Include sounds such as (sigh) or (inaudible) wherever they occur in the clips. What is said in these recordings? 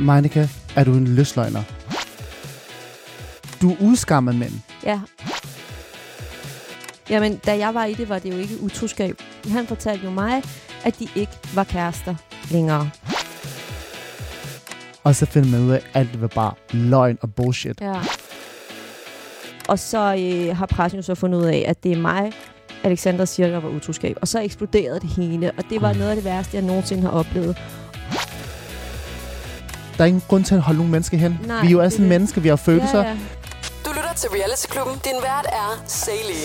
Meinicke, er du en løsløgner? Du udskammer mænd. Ja. Jamen, da jeg var i det, var det jo ikke utroskab. Han fortalte jo mig, at de ikke var kærester længere. Og så finder man ud af, at alt var bare løgn og bullshit. Ja. Og så øh, har pressen jo så fundet ud af, at det er mig, Alexander siger, der var utroskab. Og så eksploderede det hele, og det var noget af det værste, jeg nogensinde har oplevet. Der er ingen grund til at holde nogle mennesker hen. Nej, vi er jo er sådan det. mennesker, vi har følelser. Ja, ja. Du lytter til Reality Klubben. Din vært er Sally.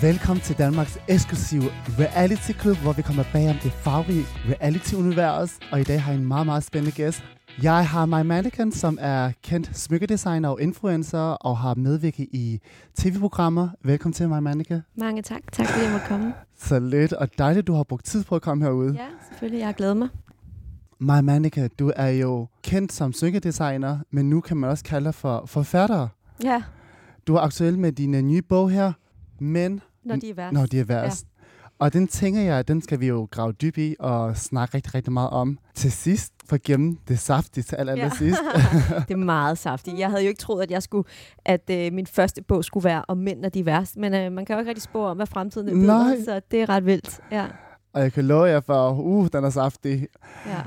Velkommen til Danmarks eksklusive reality club, hvor vi kommer bag om det farverige reality-univers. Og i dag har jeg en meget, meget spændende gæst. Jeg har My Mannequin, som er kendt smykkedesigner og influencer, og har medvirket i tv-programmer. Velkommen til, My Mannequin. Mange tak. Tak fordi jeg måtte komme. Så lidt og dejligt, du har brugt tid på at komme herude. Ja, selvfølgelig. Jeg har glædet mig. My Mannequin, du er jo kendt som smykkedesigner, men nu kan man også kalde dig for forfatter. Ja, Du er aktuel med din øh, nye bog her, men når de er værst. Når de er værst. Ja. Og den tænker jeg, den skal vi jo grave dyb i og snakke rigtig, rigtig meget om. Til sidst, for gennem det saftige til aller, aller Ja. sidst. (laughs) det er meget saftigt. Jeg havde jo ikke troet, at jeg skulle, at øh, min første bog skulle være om mænd, når de værst. Men øh, man kan jo ikke rigtig spore om, hvad fremtiden er så det er ret vildt. Ja, og jeg kan love jer for, uh, den er saftig. ja.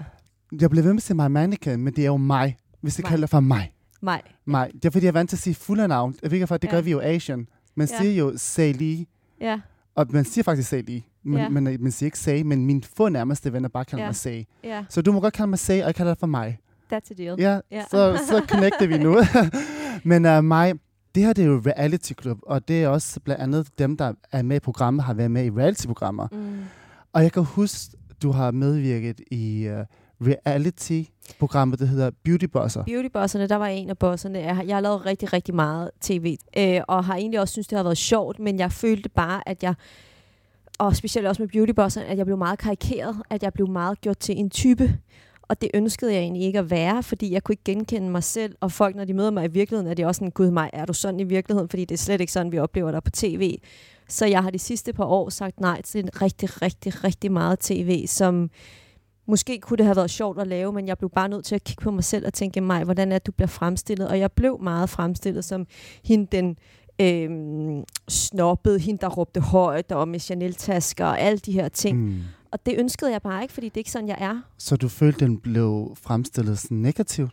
Jeg blev ved med at sige mig mannequin, men det er jo mig. Hvis det kalder for mig. Mig. mig. Det er fordi, jeg er vant til at sige fulde navn. Jeg ved ikke, det Ja. gør vi jo Asian. Man Ja. siger jo Sally, Ja, og man siger faktisk Sally. Men, Ja. men man siger ikke Say, men mine få nærmeste venner bare kalder Ja. mig Say. ja. Så du må godt kalde mig Say, og jeg kalder dig for mig. That's a deal. Ja, Ja. så, så connecter vi nu. (laughs) Men uh, mig, det her det er jo reality club, og det er også blandt andet dem, der er med i programmet, har været med i reality-programmer. Mm. Og jeg kan huske, du har medvirket i uh, reality-programmet, der hedder Beauty Bosser. Beautybosserne, der var en af bosserne. Jeg har, jeg har lavet rigtig, rigtig meget tv, øh, og har egentlig også synes det har været sjovt, men jeg følte bare, at jeg, og specielt også med beautybosserne, at jeg blev meget karikeret, at jeg blev meget gjort til en type. Og det ønskede jeg egentlig ikke at være, fordi jeg kunne ikke genkende mig selv. Og folk, når de møder mig i virkeligheden, er de også sådan, gud mig, er du sådan i virkeligheden? Fordi det er slet ikke sådan, vi oplever dig på tv. Så jeg har de sidste par år sagt nej til en rigtig, rigtig, rigtig meget tv, som måske kunne det have været sjovt at lave, men jeg blev bare nødt til at kigge på mig selv og tænke, mig, hvordan er du bliver fremstillet? Og jeg blev meget fremstillet som hende, den øhm, snobbede, hende, der råbte højt, og med Chanel-tasker og alle de her ting. Mm. Og det ønskede jeg bare ikke, fordi det er ikke sådan, jeg er. Så du følte, den blev fremstillet sådan negativt?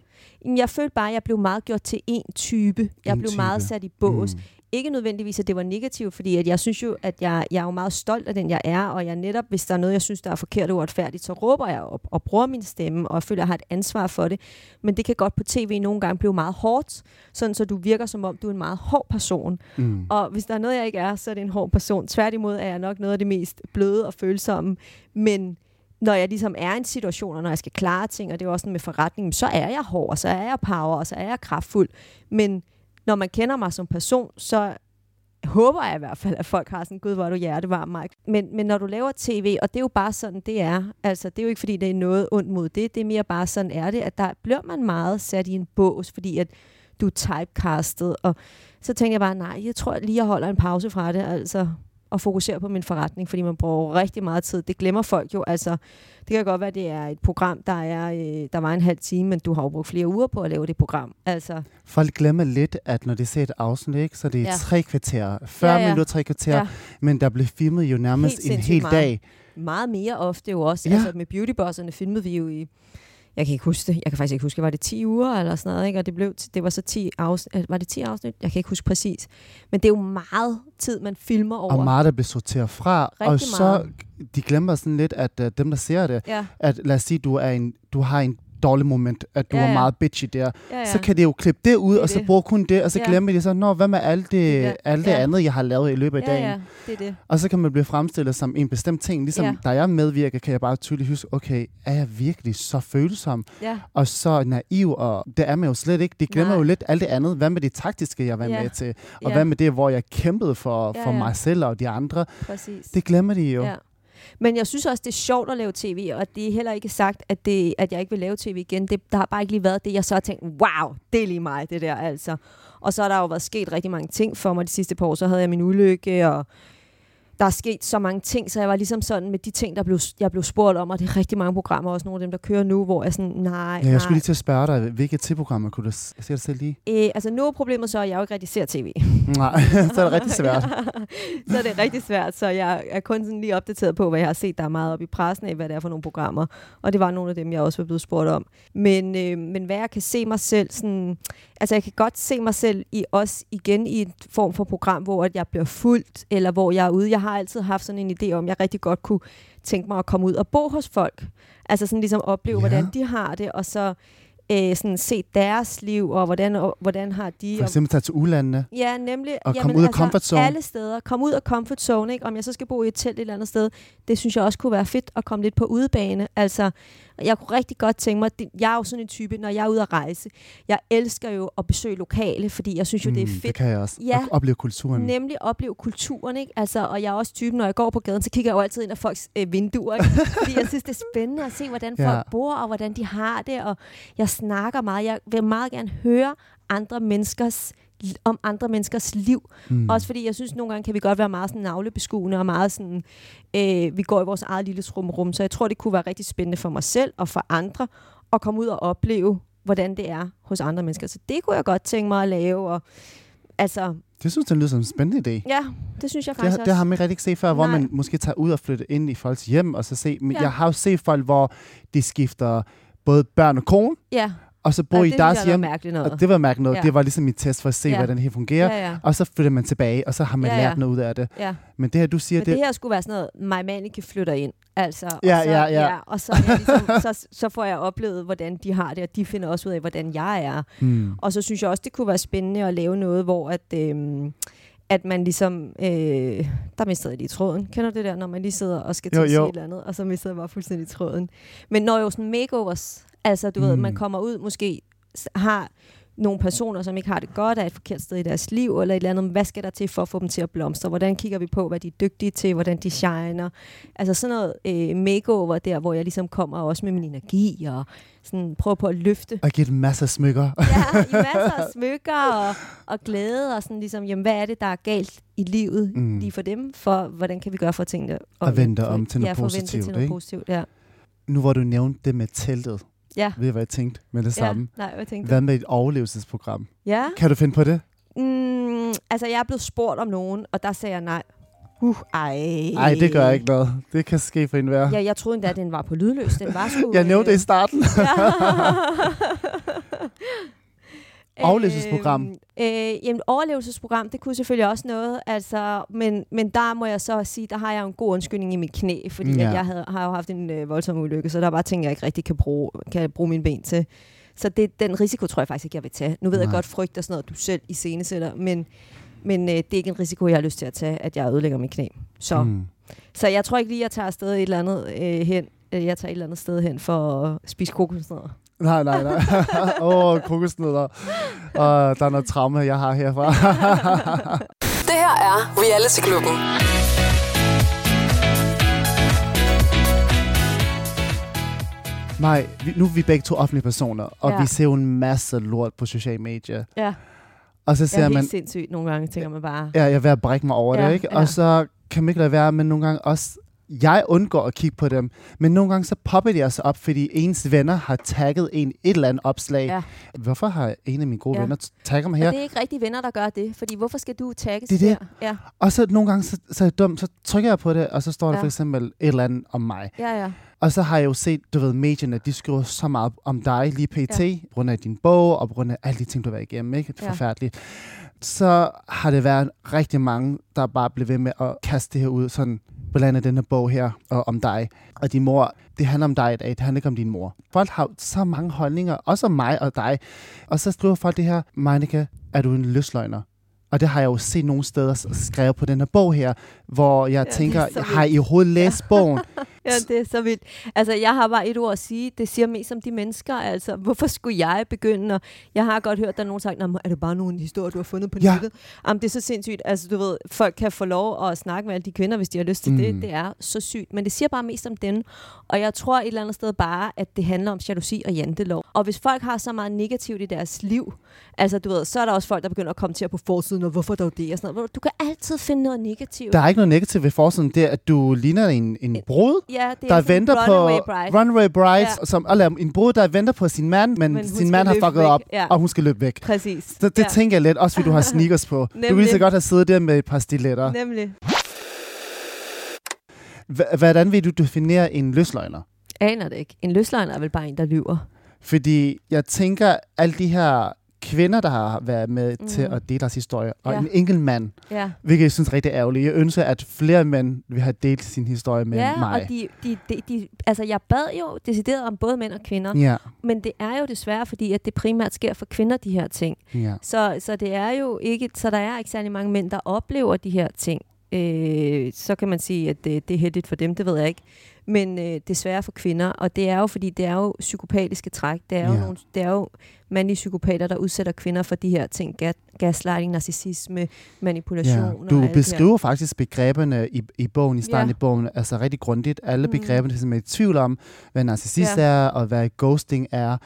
Jeg følte bare, at jeg blev meget gjort til en type. Jeg En blev meget type. sat i bås. Mm. Ikke nødvendigvis, at det var negativt, fordi at jeg synes jo, at jeg, jeg er jo meget stolt af den, jeg er, og jeg netop, hvis der er noget, jeg synes, der er forkert og uretfærdigt, så råber jeg op og bruger min stemme, og føler, at jeg har et ansvar for det. Men det kan godt på tv nogle gange blive meget hårdt, sådan så du virker som om, du er en meget hård person. Mm. Og hvis der er noget, jeg ikke er, så er det en hård person. Tværtimod er jeg nok noget af det mest bløde og følsomme, men når jeg ligesom er i en situation, og når jeg skal klare ting, og det er jo også sådan med forretningen, så er jeg hård, og så er jeg power, og så er jeg kraftfuld. Men når man kender mig som person, så håber jeg i hvert fald, at folk har sådan, gud, hvor er du hjertevarm, Mike. Men, men når du laver tv, og det er jo bare sådan, det er. Altså, det er jo ikke, fordi det er noget ondt mod det. Det er mere bare sådan, er det, at der bliver man meget sat i en bås, fordi at du er typecastet. Og så tænker jeg bare, nej, jeg tror lige, jeg holder en pause fra det, altså og fokusere på min forretning, fordi man bruger rigtig meget tid. Det glemmer folk jo. Altså, det kan godt være, at det er et program, der, er, øh, der var en halv time, men du har jo brugt flere uger på at lave det program. Altså, Folk glemmer lidt, at når de ser et afsnit, ikke, så det er Ja. tre kvarter. 40 Ja, ja. minutter, tre kvarter. Ja. Men der blev filmet jo nærmest Helt en hel meget. dag. meget mere ofte jo også. Ja. Altså med beautybosserne filmede vi jo i, jeg kan ikke huske det, jeg kan faktisk ikke huske, var det 10 uger eller sådan noget, ikke? og det, blev, det var så 10 afsnit, var det 10 afsnit? Jeg kan ikke huske præcis. Men det er jo meget tid, man filmer over. Og meget, der blev sorteret fra. og Rigtig så, meget. de glemmer sådan lidt, at uh, dem, der ser det, Ja, at lad os sige, du, er en, du har en dårlig moment, at du Ja, ja, ja. ja. var meget bitchy der, ja, ja. ja. så kan det jo klippe det ud, Det og så det. bruge kun det, og så Ja. ja. glemmer de så, Nå, hvad med alt det, Ja. alt det Ja. andet, jeg har lavet i løbet af ja, dagen? ja, det er det. Og så kan man blive fremstillet som en bestemt ting. Ligesom Ja. ja. da jeg medvirker, kan jeg bare tydeligt huske, okay, er jeg virkelig så følsom Ja, og så naiv, og det er man jo slet ikke. De glemmer Nej. jo lidt alt det andet. Hvad med det taktiske, jeg var Ja. med til? Og ja, hvad med det, hvor jeg kæmpede for, Ja, for ja. mig selv og de andre? præcis. Det glemmer de jo. Ja. Men jeg synes også, det er sjovt at lave tv, og det er heller ikke sagt, at, det, at jeg ikke vil lave tv igen. Det, der har bare ikke lige været det, jeg så har tænkt, wow, det er lige mig, det der altså. Og så har der jo været sket rigtig mange ting for mig de sidste par år. Så havde jeg min ulykke, og der er sket så mange ting, så jeg var ligesom sådan med de ting, der blev, jeg blev spurgt om, og det er rigtig mange programmer, også nogle af dem, der kører nu, hvor jeg sådan, nej, Ja, jeg skulle nej. lige til at spørge dig, hvilke TV-programmer kunne du s- se dig selv lige? Øh, altså nu er problemet så, at jeg jo ikke rigtig ser tv. Nej, (laughs) så er det rigtig svært. (laughs) så er det rigtig svært, så jeg er kun sådan lige opdateret på, hvad jeg har set, der er meget op i pressen af, hvad det er for nogle programmer. Og det var nogle af dem, jeg også var blevet spurgt om. Men, øh, men hvad jeg kan se mig selv, sådan, altså jeg kan godt se mig selv i også igen i en form for program, hvor at jeg bliver fuldt, eller hvor jeg er ude. Jeg har altid haft sådan en idé om, at jeg rigtig godt kunne tænke mig at komme ud og bo hos folk. Altså sådan ligesom opleve, Ja. hvordan de har det, og så øh, sådan se deres liv, og hvordan, og, hvordan har de... For eksempel tage til udlandene. Ja, nemlig. Og komme ud af comfort zone. Alle steder. Kom ud af comfort zone, ikke? Om jeg så skal bo i et telt et eller andet sted, det synes jeg også kunne være fedt at komme lidt på udebane. Altså, jeg kunne rigtig godt tænke mig, det- jeg er jo sådan en type, når jeg er ude at rejse, jeg elsker jo at besøge lokale, fordi jeg synes jo, det er Mm, fedt. Det kan jeg også. Ja. At opleve kulturen. Nemlig opleve kulturen, ikke? Altså, og jeg er også typen, når jeg går på gaden, så kigger jeg jo altid ind af folks øh, vinduer, ikke? (laughs) Fordi jeg synes, det er spændende at se, hvordan folk ja. bor, og hvordan de har det, og jeg snakker meget. Jeg vil meget gerne høre andre menneskers om andre menneskers liv. Mm. Også fordi jeg synes, nogle gange kan vi godt være meget sådan navlebeskuende og meget sådan, øh, vi går i vores eget lille rum rum. Så jeg tror, det kunne være rigtig spændende for mig selv og for andre at komme ud og opleve, hvordan det er hos andre mennesker. Så det kunne jeg godt tænke mig at lave. Og, altså, Det synes jeg lyder som en spændende idé. ja, det synes jeg faktisk Det, det har også. man ikke rigtig set før, hvor Nej. man måske tager ud og flytter ind i folks hjem, og så se, men Ja. jeg har jo set folk, hvor de skifter både børn og kone, Ja, og så bor og i det deres hjem. mærkeligt noget. Og det var mærkeligt noget. Ja. Det var ligesom mit test for at se, Ja. hvordan det her fungerer. ja, ja, Og så flytter man tilbage, og så har man Ja, ja. lært noget ud af det. ja. Men det her, du siger, Men det, det her skulle være sådan noget, mig Manike flytter ind. Altså, og Ja, så, ja, ja. og så, jeg ligesom, (laughs) så, så får jeg oplevet, hvordan de har det, og de finder også ud af, hvordan jeg er. hmm. Og så synes jeg også, det kunne være spændende at lave noget, hvor at, øhm, at man ligesom... Øh, der mistede jeg lige tråden. Kender du det der, når man lige sidder og skal til Jo, at sige jo. et eller andet, og så mistede jeg bare fuldstændig tråden. Men når jo sådan makeovers, altså du mm. ved, Mm. man kommer ud, måske har nogle personer, som ikke har det godt, er et forkert sted i deres liv, eller et eller andet. Hvad skal der til for at få dem til at blomstre? Hvordan kigger vi på, hvad de er dygtige til, hvordan de shiner? Altså sådan noget øh, makeover der, hvor jeg ligesom kommer også med min energi, og sådan prøver på at løfte Og give dem masser af smykker. ja, i masser af (laughs) smykker og, og glæde, og sådan ligesom, jamen, hvad er det, der er galt i livet Mm. mm. lige for dem, for hvordan kan vi gøre for tingene? Og vende for, om til noget ja, positivt, til noget ikke? positivt, ja. Nu hvor du nævnte det med teltet, Ja, ved hvad jeg tænkte med det ja. samme? Nej, hvad tænkte? Hvad med et overlevelsesprogram? Ja, Kan du finde på det? mm, altså jeg er blevet spurgt om nogen, og der sagde jeg nej. Uh, ej. Nej, det gør ikke noget. Det kan ske for enhver. Ja, jeg troede endda, at den var på lydløs. Den var sgu... Jeg nævnte det i øh, starten. (laughs) (laughs) Overlevelsesprogram. Øhm, øh, jamen, overlevelsesprogram, det kunne selvfølgelig også noget, altså, men, men der må jeg så sige, der har jeg en god undskyldning i mit knæ, fordi Ja. at jeg havde, har jo haft en øh, voldsom ulykke, så der er bare ting, jeg ikke rigtig kan bruge, kan bruge mine ben til. Så det, den risiko tror jeg faktisk ikke, jeg vil tage. Nu ved Nej. Jeg godt, frygt og sådan noget, du selv i scenesætter, men, men øh, det er ikke en risiko, jeg har lyst til at tage, at jeg ødelægger mit knæ. Så, mm. Mm. så jeg tror ikke lige, jeg tager afsted et eller andet øh, hen. Øh, Jeg tager et eller andet sted hen for at spise kokosnødder. Nej, nej, nej. (laughs) Åh, oh, kokosnødder. Og der er noget traume, jeg har herfra. (laughs) Det her er Reality Klubben. Nej, nu er vi begge to offentlige personer, og Ja. vi ser jo en masse lort på sociale medier. Ja, Og så jeg ser er man, helt sindssygt nogle gange, tænker man bare. ja, jeg er ved at brække mig over Ja, det, ikke? ja. Og så kan man ikke lade være, men nogle gange også, jeg undgår at kigge på dem, men nogle gange så popper de altså op, fordi ens venner har tagget en et eller andet opslag. Ja. Hvorfor har en af mine gode Ja. venner tagget mig her? Og det er ikke rigtig venner, der gør det, fordi hvorfor skal du tagges Det er det. der? Ja, Og så nogle gange, så, så er jeg dum, så trykker jeg på det, og så står der Ja. for eksempel et eller andet om mig. ja, ja. Og så har jeg jo set, du ved, medierne, de skriver så meget om dig lige pt. Ja. på grund af din bog, og på grund af alle de ting, du har været igennem, ikke? Ja. Forfærdeligt. Så har det været rigtig mange, der bare blev ved med at kaste det her ud, sådan blandt andet den her bog her, og om dig og din mor. Det handler om dig i dag, det handler ikke om din mor. Folk har så mange holdninger, også om mig og dig. Og så skriver folk det her, Meinika, er du en løsløgner? Og det har jeg jo set nogle steder skrevet på den her bog her, hvor jeg er tænker, har I overhovedet læst bogen? (laughs) Ja, det er så vildt. Altså, jeg har bare et ord at sige. Det siger mest om de mennesker. Altså, hvorfor skulle jeg begynde? Og jeg har godt hørt, at der er nogen, sagt, er det bare nogle historier, du har fundet på Ja. nettet? Jamen, det er så sindssygt. Altså, du ved, folk kan få lov at snakke med alle de kvinder, hvis de har lyst til mm. Det. Det er så sygt. Men det siger bare mest om den. Og jeg tror et eller andet sted bare, at det handler om jalousi og jantelov. Og hvis folk har så meget negativt i deres liv, altså, du ved, så er der også folk, der begynder at kommentere på forsiden, og hvorfor dog det? Og sådan noget. Du kan altid finde noget negativt. Der er ikke noget negativt ved forsiden. Det er, at du ligner en, en brud, ja, det er der venter på runaway bride. runaway bride, Ja. som, eller en brud, der venter på sin mand, men, Men sin mand har fucket væk. op, Ja. og hun skal løbe væk. Præcis. Så det ja. tænker jeg lidt, også fordi du har sneakers på. Du ville så godt have siddet der med et par stiletter. Nemlig. H- hvordan vil du definere en løsløgner? Aner det ikke. En løsløgn er vel bare en, der lyver. Fordi jeg tænker, alle de her kvinder, der har været med mm. til at dele deres historie, og Ja. en enkelt mand, Ja, hvilket jeg synes er rigtig ærgerligt. Jeg ønsker, at flere mænd vil have delt sin historie med ja mig. og de, de, de, de, altså jeg bad jo decideret om både mænd og kvinder, Ja, men det er jo desværre, fordi at det primært sker for kvinder, de her ting. ja. Så, så det er jo ikke, så der er ikke særlig mange mænd, der oplever de her ting. Øh, så kan man sige, at det, det er heldigt for dem, det ved jeg ikke. Men øh, desværre for kvinder, og det er jo, fordi det er jo psykopatiske træk. Det er jo, Ja. nogle, det er jo mandlige psykopater, der udsætter kvinder for de her ting. Ga- gaslighting, narcissisme, manipulation. Ja. og Du her. beskriver faktisk begreberne i, i bogen, i starten Ja. af bogen, altså rigtig grundigt. Alle Mm. begreberne, som er i tvivl om, hvad narcissist Ja. er, og hvad ghosting er,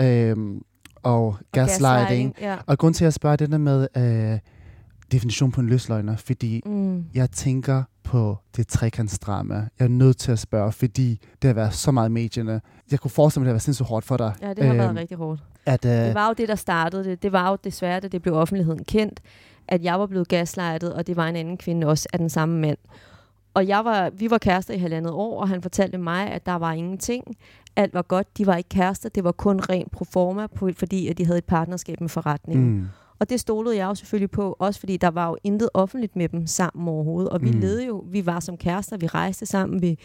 øhm, og, Og gaslighting. Ja. Og grund til at spørge det der med øh, definition på en løsløgner, fordi Mm. jeg tænker på det trekantsdrama. Jeg er nødt til at spørge, fordi det har været så meget i medierne. Jeg kunne forestille mig, at det har været sindssygt hårdt for dig. Ja, det har Øhm, været rigtig hårdt. At, øh, Det var jo det, der startede det. Det var jo desværre, da det blev offentligheden kendt, at jeg var blevet gaslightet, og det var en anden kvinde også af den samme mand. Og jeg var, vi var kærester i halvandet år, og han fortalte mig, at der var ingenting. Alt var godt. De var ikke kærester. Det var kun ren proforma, fordi at de havde et partnerskab med forretningen. mm, Og det stolede jeg jo selvfølgelig på, også fordi der var jo intet offentligt med dem sammen overhovedet. Og vi Mm. levede jo, vi var som kærester, vi rejste sammen, vi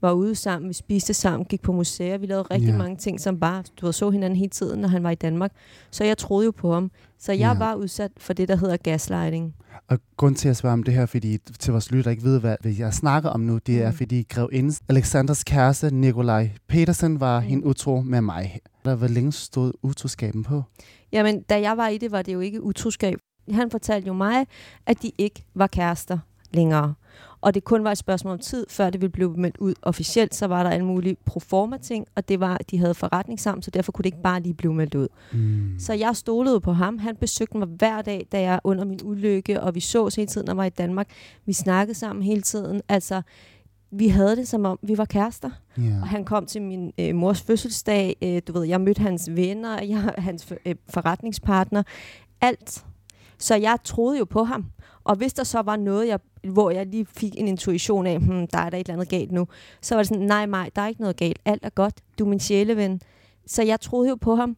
var ude sammen, vi spiste sammen, gik på museer, vi lavede rigtig Ja. mange ting, som bare, du ved, så hinanden hele tiden, når han var i Danmark. Så jeg troede jo på ham. Så jeg Ja. var udsat for det, der hedder gaslighting. og grund til at spørge om det her, fordi til vores lytter ikke ved, hvad, jeg snakker om nu, det er, Mm. fordi grevinde Alexanders kæreste, Nikolaj Petersen, var Mm. hende utro med mig. Der hvor længe stod utroskaben på? Jamen, da jeg var i det, var det jo ikke utroskab. Han fortalte jo mig, at de ikke var kærester længere. Og det kun var et spørgsmål om tid, før det ville blive meldt ud officielt. Så var der alle mulige proforma ting, og det var, at de havde forretning sammen, så derfor kunne det ikke bare lige blive meldt ud. Mm. Så jeg stolede på ham. Han besøgte mig hver dag, da jeg under min ulykke, og vi så hele tiden, når jeg var i Danmark. Vi snakkede sammen hele tiden. Altså, vi havde det som om, vi var kærester. Ja. Og han kom til min øh, mors fødselsdag. Øh, du ved, jeg mødte hans venner, jeg, hans øh, forretningspartner. Alt. Så jeg troede jo på ham. Og hvis der så var noget, jeg, hvor jeg lige fik en intuition af, hmm, der er der et eller andet galt nu, så var det sådan, nej, nej, der er ikke noget galt. Alt er godt. Du er min sjæleven. Så jeg troede jo på ham.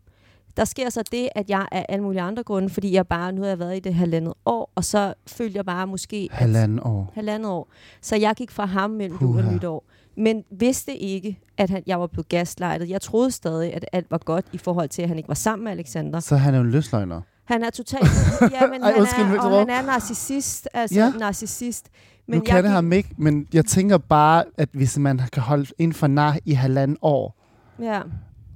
Der sker så det, at jeg af alle mulige andre grunde, fordi jeg bare, nu har jeg været i det halvandet år, og så følte jeg bare måske... Halvanden år. halvandet år. Så jeg gik fra ham mellem jul og nytår. Men vidste ikke, at han, jeg var blevet gaslightet. Jeg troede stadig, at alt var godt i forhold til, at han ikke var sammen med Alexander. Så han er jo en løsløgner. Han er totalt... (laughs) ja, men Ej, han, undskyld, er, og han er narcissist. Altså Ja. narcissist. Men nu kender gik- ham ikke, men jeg tænker bare, at hvis man kan holde inden for nar i halvanden år, Ja,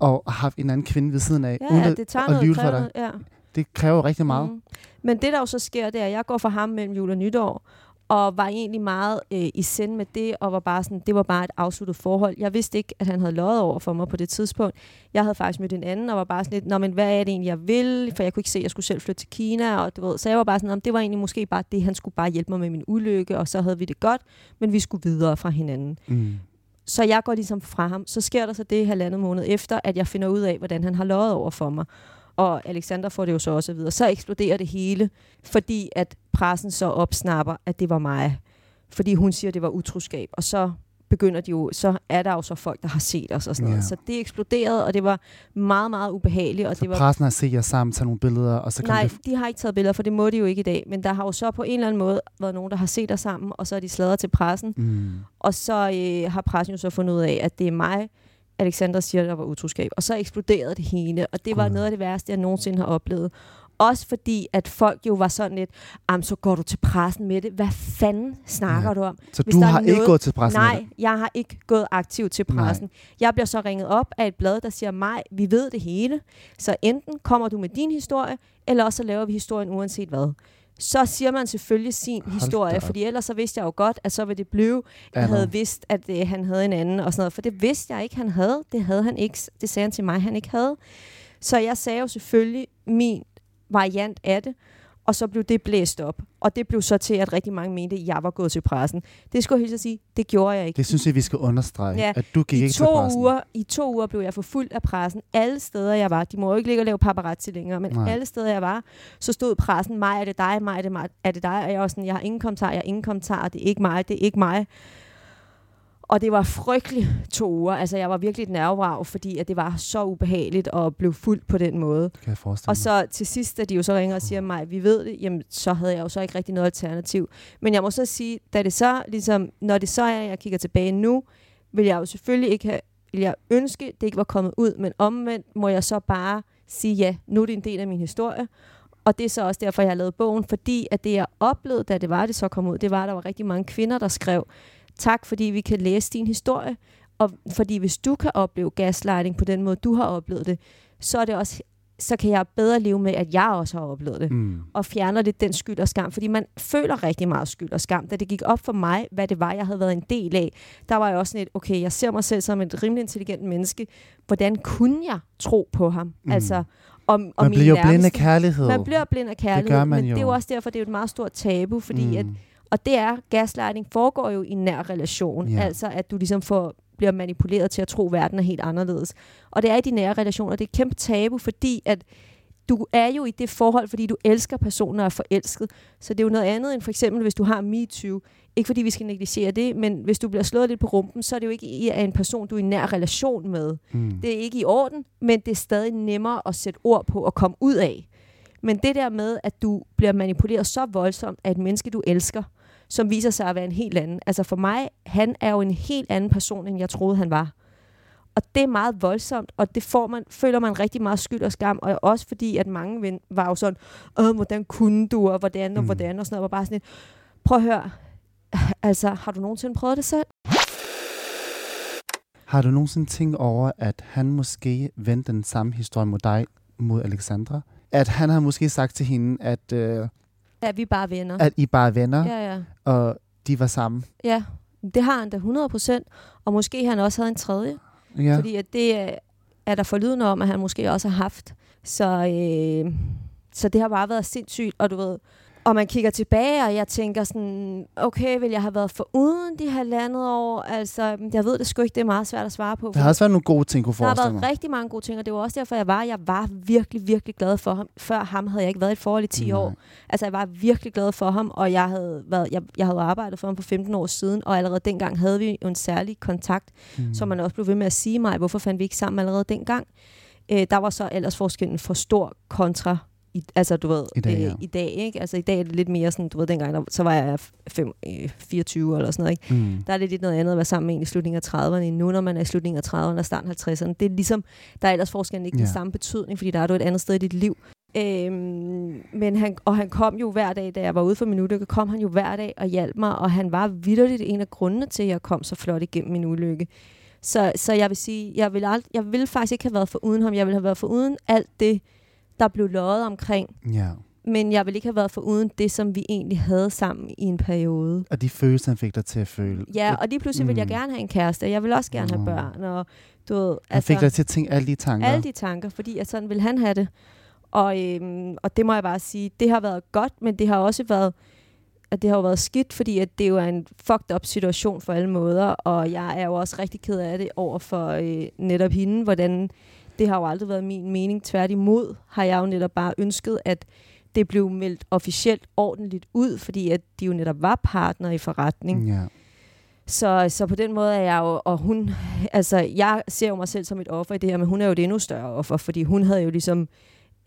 og har haft en anden kvinde ved siden af, ja, ja det tager noget. lyve for kræver dig, noget, Ja. det kræver rigtig meget. Mm. Men det, der jo så sker, det er, at jeg går for ham mellem jul og nytår, og var egentlig meget øh, i send med det, og var bare sådan, det var bare et afsluttet forhold. Jeg vidste ikke, at han havde løjet over for mig på det tidspunkt. Jeg havde faktisk mødt en anden, og var bare sådan lidt, Nå, men hvad er det egentlig, jeg vil? For jeg kunne ikke se, at jeg skulle selv flytte til Kina, og du ved, så jeg var bare sådan, "Nå, men det var egentlig måske bare det, han skulle bare hjælpe mig med min ulykke, og så havde vi det godt, men vi skulle videre fra hinanden. Mm. Så jeg går ligesom fra ham. Så sker der så det halvandet måned efter, at jeg finder ud af, hvordan han har løjet over for mig. Og Alexander får det jo så også videre. Så eksploderer det hele, fordi at pressen så opsnapper, at det var mig. Fordi hun siger, at det var utroskab. Og så begynder de jo, så er der jo så folk, der har set os og sådan noget. Ja. Så det eksploderede, og det var meget, meget ubehageligt. Og Så det var pressen har set jer sammen, tage nogle billeder, og så kan Nej, det... de har ikke taget billeder, for det må de jo ikke i dag. Men der har jo så på en eller anden måde været nogen, der har set os sammen, og så er de sladret til pressen. Mm. Og så øh, har pressen jo så fundet ud af, at det er mig, Alexander siger, der var utroskab. Og så eksploderede det hele, og det var noget af det værste, jeg nogensinde har oplevet. Også fordi, at folk jo var sådan lidt, "Am, så går du til pressen med det. Hvad fanden snakker Ja. du om? Så Hvis du har ikke noget- gået til pressen Nej, jeg har ikke gået aktivt til Nej. pressen. Jeg bliver så ringet op af et blad, der siger, mig, vi ved det hele. Så enten kommer du med din historie, eller også så laver vi historien uanset hvad. Så siger man selvfølgelig sin Hold historie, fordi ellers så vidste jeg jo godt, at så ville det blive, jeg Anna. havde vidst, at øh, han havde en anden og sådan noget. For det vidste jeg ikke, han havde. Det havde han ikke. Det sagde han til mig, han ikke havde. Så jeg sagde jo selvfølgelig min variant af det, og så blev det blæst op. Og det blev så til, at rigtig mange mente, at jeg var gået til pressen. Det skulle jeg at sige, det gjorde jeg ikke. Det synes jeg, vi skal understrege, Ja. at du gik I ikke til to, pressen. uger, I to uger blev jeg forfulgt af pressen. Alle steder, jeg var. De må jo ikke ligge og lave paparazzi længere, men. Nej. alle steder, jeg var, så stod pressen, mig er det dig, mig er det, mig, er det dig. Og jeg var sådan, jeg har ingen kommentar, jeg har ingen kommentar, det er ikke mig, det er ikke mig. Og det var frygteligt to uger. Altså, jeg var virkelig et nervevrag, fordi at det var så ubehageligt at blive fuldt på den måde. Kan jeg forestille Og så til sidst, da de jo så ringer og siger mig, vi ved det, jamen så havde jeg jo så ikke rigtig noget alternativ. Men jeg må så sige, da det så ligesom, når det så er, jeg kigger tilbage nu, vil jeg jo selvfølgelig ikke have, vil jeg ønske, det ikke var kommet ud, men omvendt må jeg så bare sige, ja, nu er det en del af min historie. Og det er så også derfor, jeg har lavet bogen, fordi at det, jeg oplevede, da det var, det så kom ud, det var, at der var rigtig mange kvinder, der skrev, tak fordi vi kan læse din historie, og fordi hvis du kan opleve gaslighting på den måde, du har oplevet det, så er det også så kan jeg bedre leve med, at jeg også har oplevet det. Mm. Og fjerner det den skyld og skam. Fordi man føler rigtig meget skyld og skam. Da det gik op for mig, hvad det var, jeg havde været en del af, der var jeg også sådan et, okay, jeg ser mig selv som et rimelig intelligent menneske. Hvordan kunne jeg tro på ham? Mm. Altså, om, om Man bliver jo blind af kærlighed. Man bliver blind af kærlighed, gør man men jo. det er jo også derfor, det er jo et meget stort tabu, fordi mm. at, og det er, gaslighting foregår jo i en nær relation. Ja. Altså, at du ligesom får, bliver manipuleret til at tro, at verden er helt anderledes. Og det er i de nære relationer. Det er et kæmpe tabu, fordi at du er jo i det forhold, fordi du elsker personen og er forelsket. Så det er jo noget andet end for eksempel, hvis du har MeToo. Ikke fordi vi skal negligere det, men hvis du bliver slået lidt på rumpen, så er det jo ikke i- af en person, du er i nær relation med. Mm. Det er ikke i orden, men det er stadig nemmere at sætte ord på og komme ud af. Men det der med, at du bliver manipuleret så voldsomt af et menneske, du elsker, som viser sig at være en helt anden. Altså for mig, han er jo en helt anden person, end jeg troede, han var. Og det er meget voldsomt, og det får man, føler man rigtig meget skyld og skam, og også fordi, at mange var jo sådan, Åh, hvordan kunne du, og hvordan, og Mm. hvordan, og sådan noget, var bare sådan lidt, prøv at høre, altså, har du nogensinde prøvet det selv? Har du nogensinde tænkt over, at han måske vendte den samme historie mod dig, mod Alexandra? At han har måske sagt til hende, at, øh, Ja, vi er bare venner. at I bare er venner, Ja, ja. og de var sammen. Ja, det har han da 100 procent. Og måske han også havde en tredje. Ja. Fordi at det er- er der forlydende om, at han måske også har haft. Så, øh, så det har bare været sindssygt. Og du ved, og man kigger tilbage, og jeg tænker sådan, okay, vil jeg have været for uden de halvandet år? Altså, jeg ved det sgu ikke, det er meget svært at svare på. Der har også været nogle gode ting, kunne der har forestille været mig. rigtig mange gode ting, og det var også derfor, jeg var. Jeg var virkelig, virkelig glad for ham. Før ham havde jeg ikke været i et forhold i 10 Nej. år. Altså, jeg var virkelig glad for ham, og jeg havde, været, jeg, jeg havde arbejdet for ham for 15 år siden, og allerede dengang havde vi jo en særlig kontakt, mm. som man også blev ved med at sige mig, hvorfor fandt vi ikke sammen allerede dengang? Øh, der var så aldersforskellen for stor kontra i, altså du ved, I dag, ja. øh, i dag, ikke? Altså i dag er det lidt mere sådan, du ved, dengang, der, så var jeg fem, øh, 24 eller sådan noget, ikke? Mm. Der er det lidt noget andet at være sammen med en i slutningen af 30'erne, end nu når man er i slutningen af 30'erne og starten af 50'erne. Det er ligesom, der er aldersforskellen ikke ja. Ja. den samme betydning, fordi der er du et andet sted i dit liv. Øhm, men han, og han kom jo hver dag, da jeg var ude for min ulykke, kom han jo hver dag og hjalp mig, og han var vidderligt en af grundene til, at jeg kom så flot igennem min ulykke. Så, så jeg vil sige, jeg vil, ald- jeg vil faktisk ikke have været for uden ham. Jeg vil have været for uden alt det, der blev løjet omkring. Ja. Men jeg vil ikke have været for uden det, som vi egentlig havde sammen i en periode. Og de følelser, han fik dig til at føle. Ja, og lige pludselig vil jeg Mm. gerne have en kæreste. Jeg vil også gerne have børn. Og, du ved, Han fik dig til at tænke alle de tanker. alle de tanker, fordi at sådan vil han have det. Og, øhm, og det må jeg bare sige, det har været godt, men det har også været, at det har jo været skidt, fordi at det jo er en fucked up situation for alle måder, og jeg er jo også rigtig ked af det over for øh, netop hende, hvordan det har jo aldrig været min mening. Tværtimod har jeg jo netop bare ønsket, at det blev meldt officielt ordentligt ud, fordi at de jo netop var partner i forretning. Ja. Så, så på den måde er jeg jo, og hun, altså jeg ser jo mig selv som et offer i det her, men hun er jo et endnu større offer, fordi hun havde jo ligesom,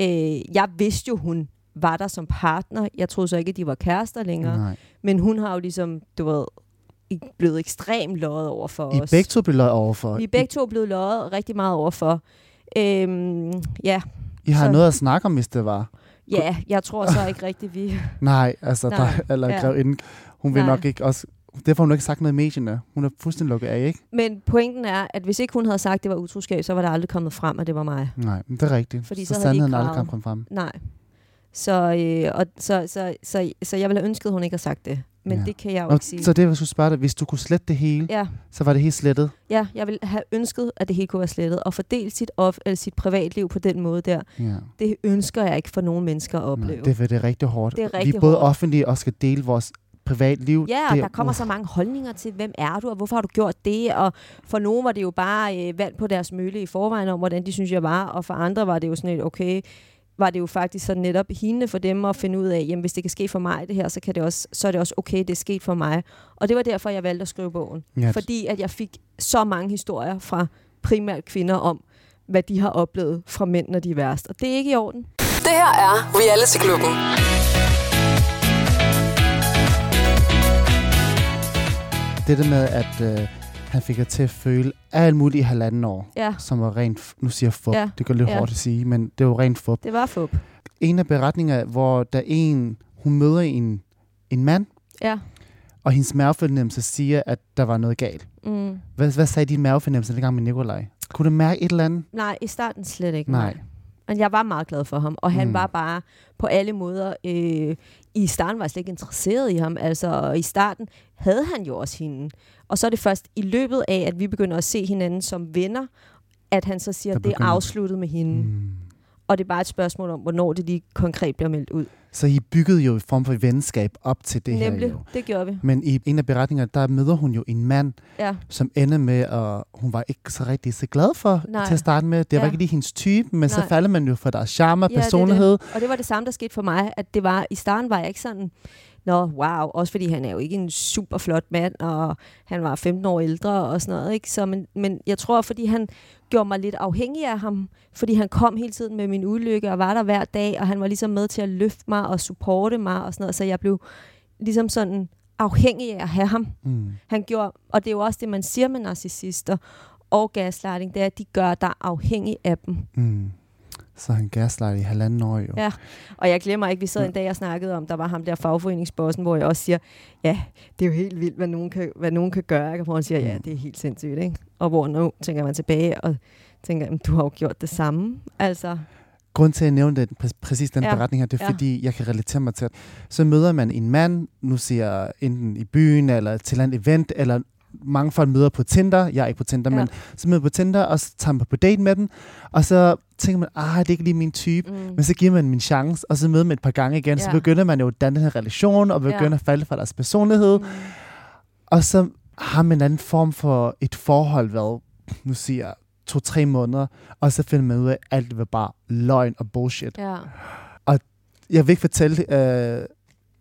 øh, jeg vidste jo, hun var der som partner. Jeg troede så ikke, at de var kærester længere, Nej. men hun har jo ligesom, du ved, i- blevet ekstremt løjet over for I os. begge to blev løjet overfor. Vi er begge to blevet løjet rigtig meget over for. Øhm, ja, I har så- noget at snakke om, hvis det var. Ja, jeg tror så ikke rigtigt, vi... Nej, altså, Nej, der, eller ja. grevinde, hun vil Nej. nok ikke også... Derfor har hun ikke sagt noget i medierne. Hun er fuldstændig lukket af, ikke? Men pointen er, at hvis ikke hun havde sagt, at det var utroskab, så var der aldrig kommet frem, at det var mig. Nej, men det er rigtigt. Fordi så, så havde de sandheden aldrig kommet frem. Nej. Så, øh, og, så, så, så, så jeg ville have ønsket, at hun ikke har sagt det. Men Ja. ja. det kan jeg jo Og, ikke sige. så det, jeg skulle spørge dig, hvis du kunne slette det hele, Ja, så var det helt slettet. ja, jeg ville have ønsket, at det hele kunne være slettet. Og fordele sit, off, eller sit privatliv på den måde der, Ja. det ønsker jeg ikke for nogen mennesker at opleve. Nej, det, det er rigtig hårdt. Det er Vi rigtig er både hårdt. offentlige og skal dele vores privatliv. Ja, og det, der kommer så mange holdninger til, hvem er du, og hvorfor har du gjort det? Og for nogen var det jo bare øh, vand på deres mølle i forvejen om, hvordan de synes, jeg var. Og for andre var det jo sådan et, okay, var det jo faktisk så netop hende for dem at finde ud af, jamen hvis det kan ske for mig det her, så, kan det også, så er det også okay, det er sket for mig. Og det var derfor, jeg valgte at skrive bogen. Ja, Fordi at jeg fik så mange historier fra primært kvinder om, hvad de har oplevet fra mænd, når de er værst. Og det er ikke i orden. Det her er Reality Klubben. det der med, at øh, han fik jer til at føle alt muligt i halvanden år, Ja, som var rent, nu siger jeg fup, Ja. det går lidt Ja. hårdt at sige, men det var rent fup. det var fup. En af beretninger, hvor der en, hun møder en, en mand, Ja. og hendes mavefornemmelse siger, at der var noget galt. Mm. Hvad, hvad sagde din mavefornemmelse dengang med Nikolaj? Kunne du mærke et eller andet? Nej, i starten slet ikke. Nej. Men jeg var meget glad for ham, og han Mm. var bare på alle måder... Øh, I starten var jeg slet ikke interesseret i ham, altså, i starten havde han jo også hende. Og så er det først i løbet af, at vi begynder at se hinanden som venner, at han så siger, at det er afsluttet med hende. Mm. Og det er bare et spørgsmål om, hvornår det lige konkret bliver meldt ud. Så I byggede jo en form for venskab op til det Nemlig, her jo. det gjorde vi. Men i en af beretningerne, der møder hun jo en mand, Ja, som ender med, at hun var ikke så rigtig så glad for Nej. til at starte med. Det var Ja. ikke lige hendes type, men så Nej. falder man jo for deres charme og Ja, det er det. personlighed. og det var det samme, der skete for mig, at det var, i starten var jeg ikke sådan, nå, wow, også fordi han er jo ikke en super flot mand, og han var 15 år ældre og sådan noget, ikke? Så, men, men jeg tror, fordi han gjorde mig lidt afhængig af ham, fordi han kom hele tiden med min ulykke og var der hver dag, og han var ligesom med til at løfte mig og supporte mig og sådan noget, så jeg blev ligesom sådan afhængig af at have ham. Mm. Han gjorde, og det er jo også det, man siger med narcissister og gaslighting, det er, at de gør dig afhængig af dem. Mm. Så han gaslighter i halvanden år jo. Ja. Og jeg glemmer ikke, vi sad en dag og snakkede om, der var ham der fagforeningsbossen, hvor jeg også siger, ja, det er jo helt vildt, hvad nogen kan, hvad nogen kan gøre. Og hvor han siger, ja, det er helt sindssygt. Ikke? Og hvor nu tænker man tilbage og tænker, "Jamen, du har jo gjort det samme. Altså, Grund til, at jeg nævnte præ- præcis den Ja. beretning her, det er Ja. fordi, jeg kan relatere mig til, at så møder man en mand, nu siger enten i byen, eller til et event, eller mange folk møder på Tinder, jeg er ikke på Tinder, Ja. men så møder på Tinder, og så tager man på date med den, og så tænker man, ah, det er ikke lige min type, mm, men så giver man min chance, og så møder man et par gange igen, så Ja. begynder man jo at danne den her relation, og begynder Ja. at falde fra deres personlighed, mm, og så har man en anden form for et forhold, hvad, nu siger to-tre måneder, og så finder man ud af, at alt det var bare løgn og bullshit. ja, Jeg vil ikke fortælle, øh,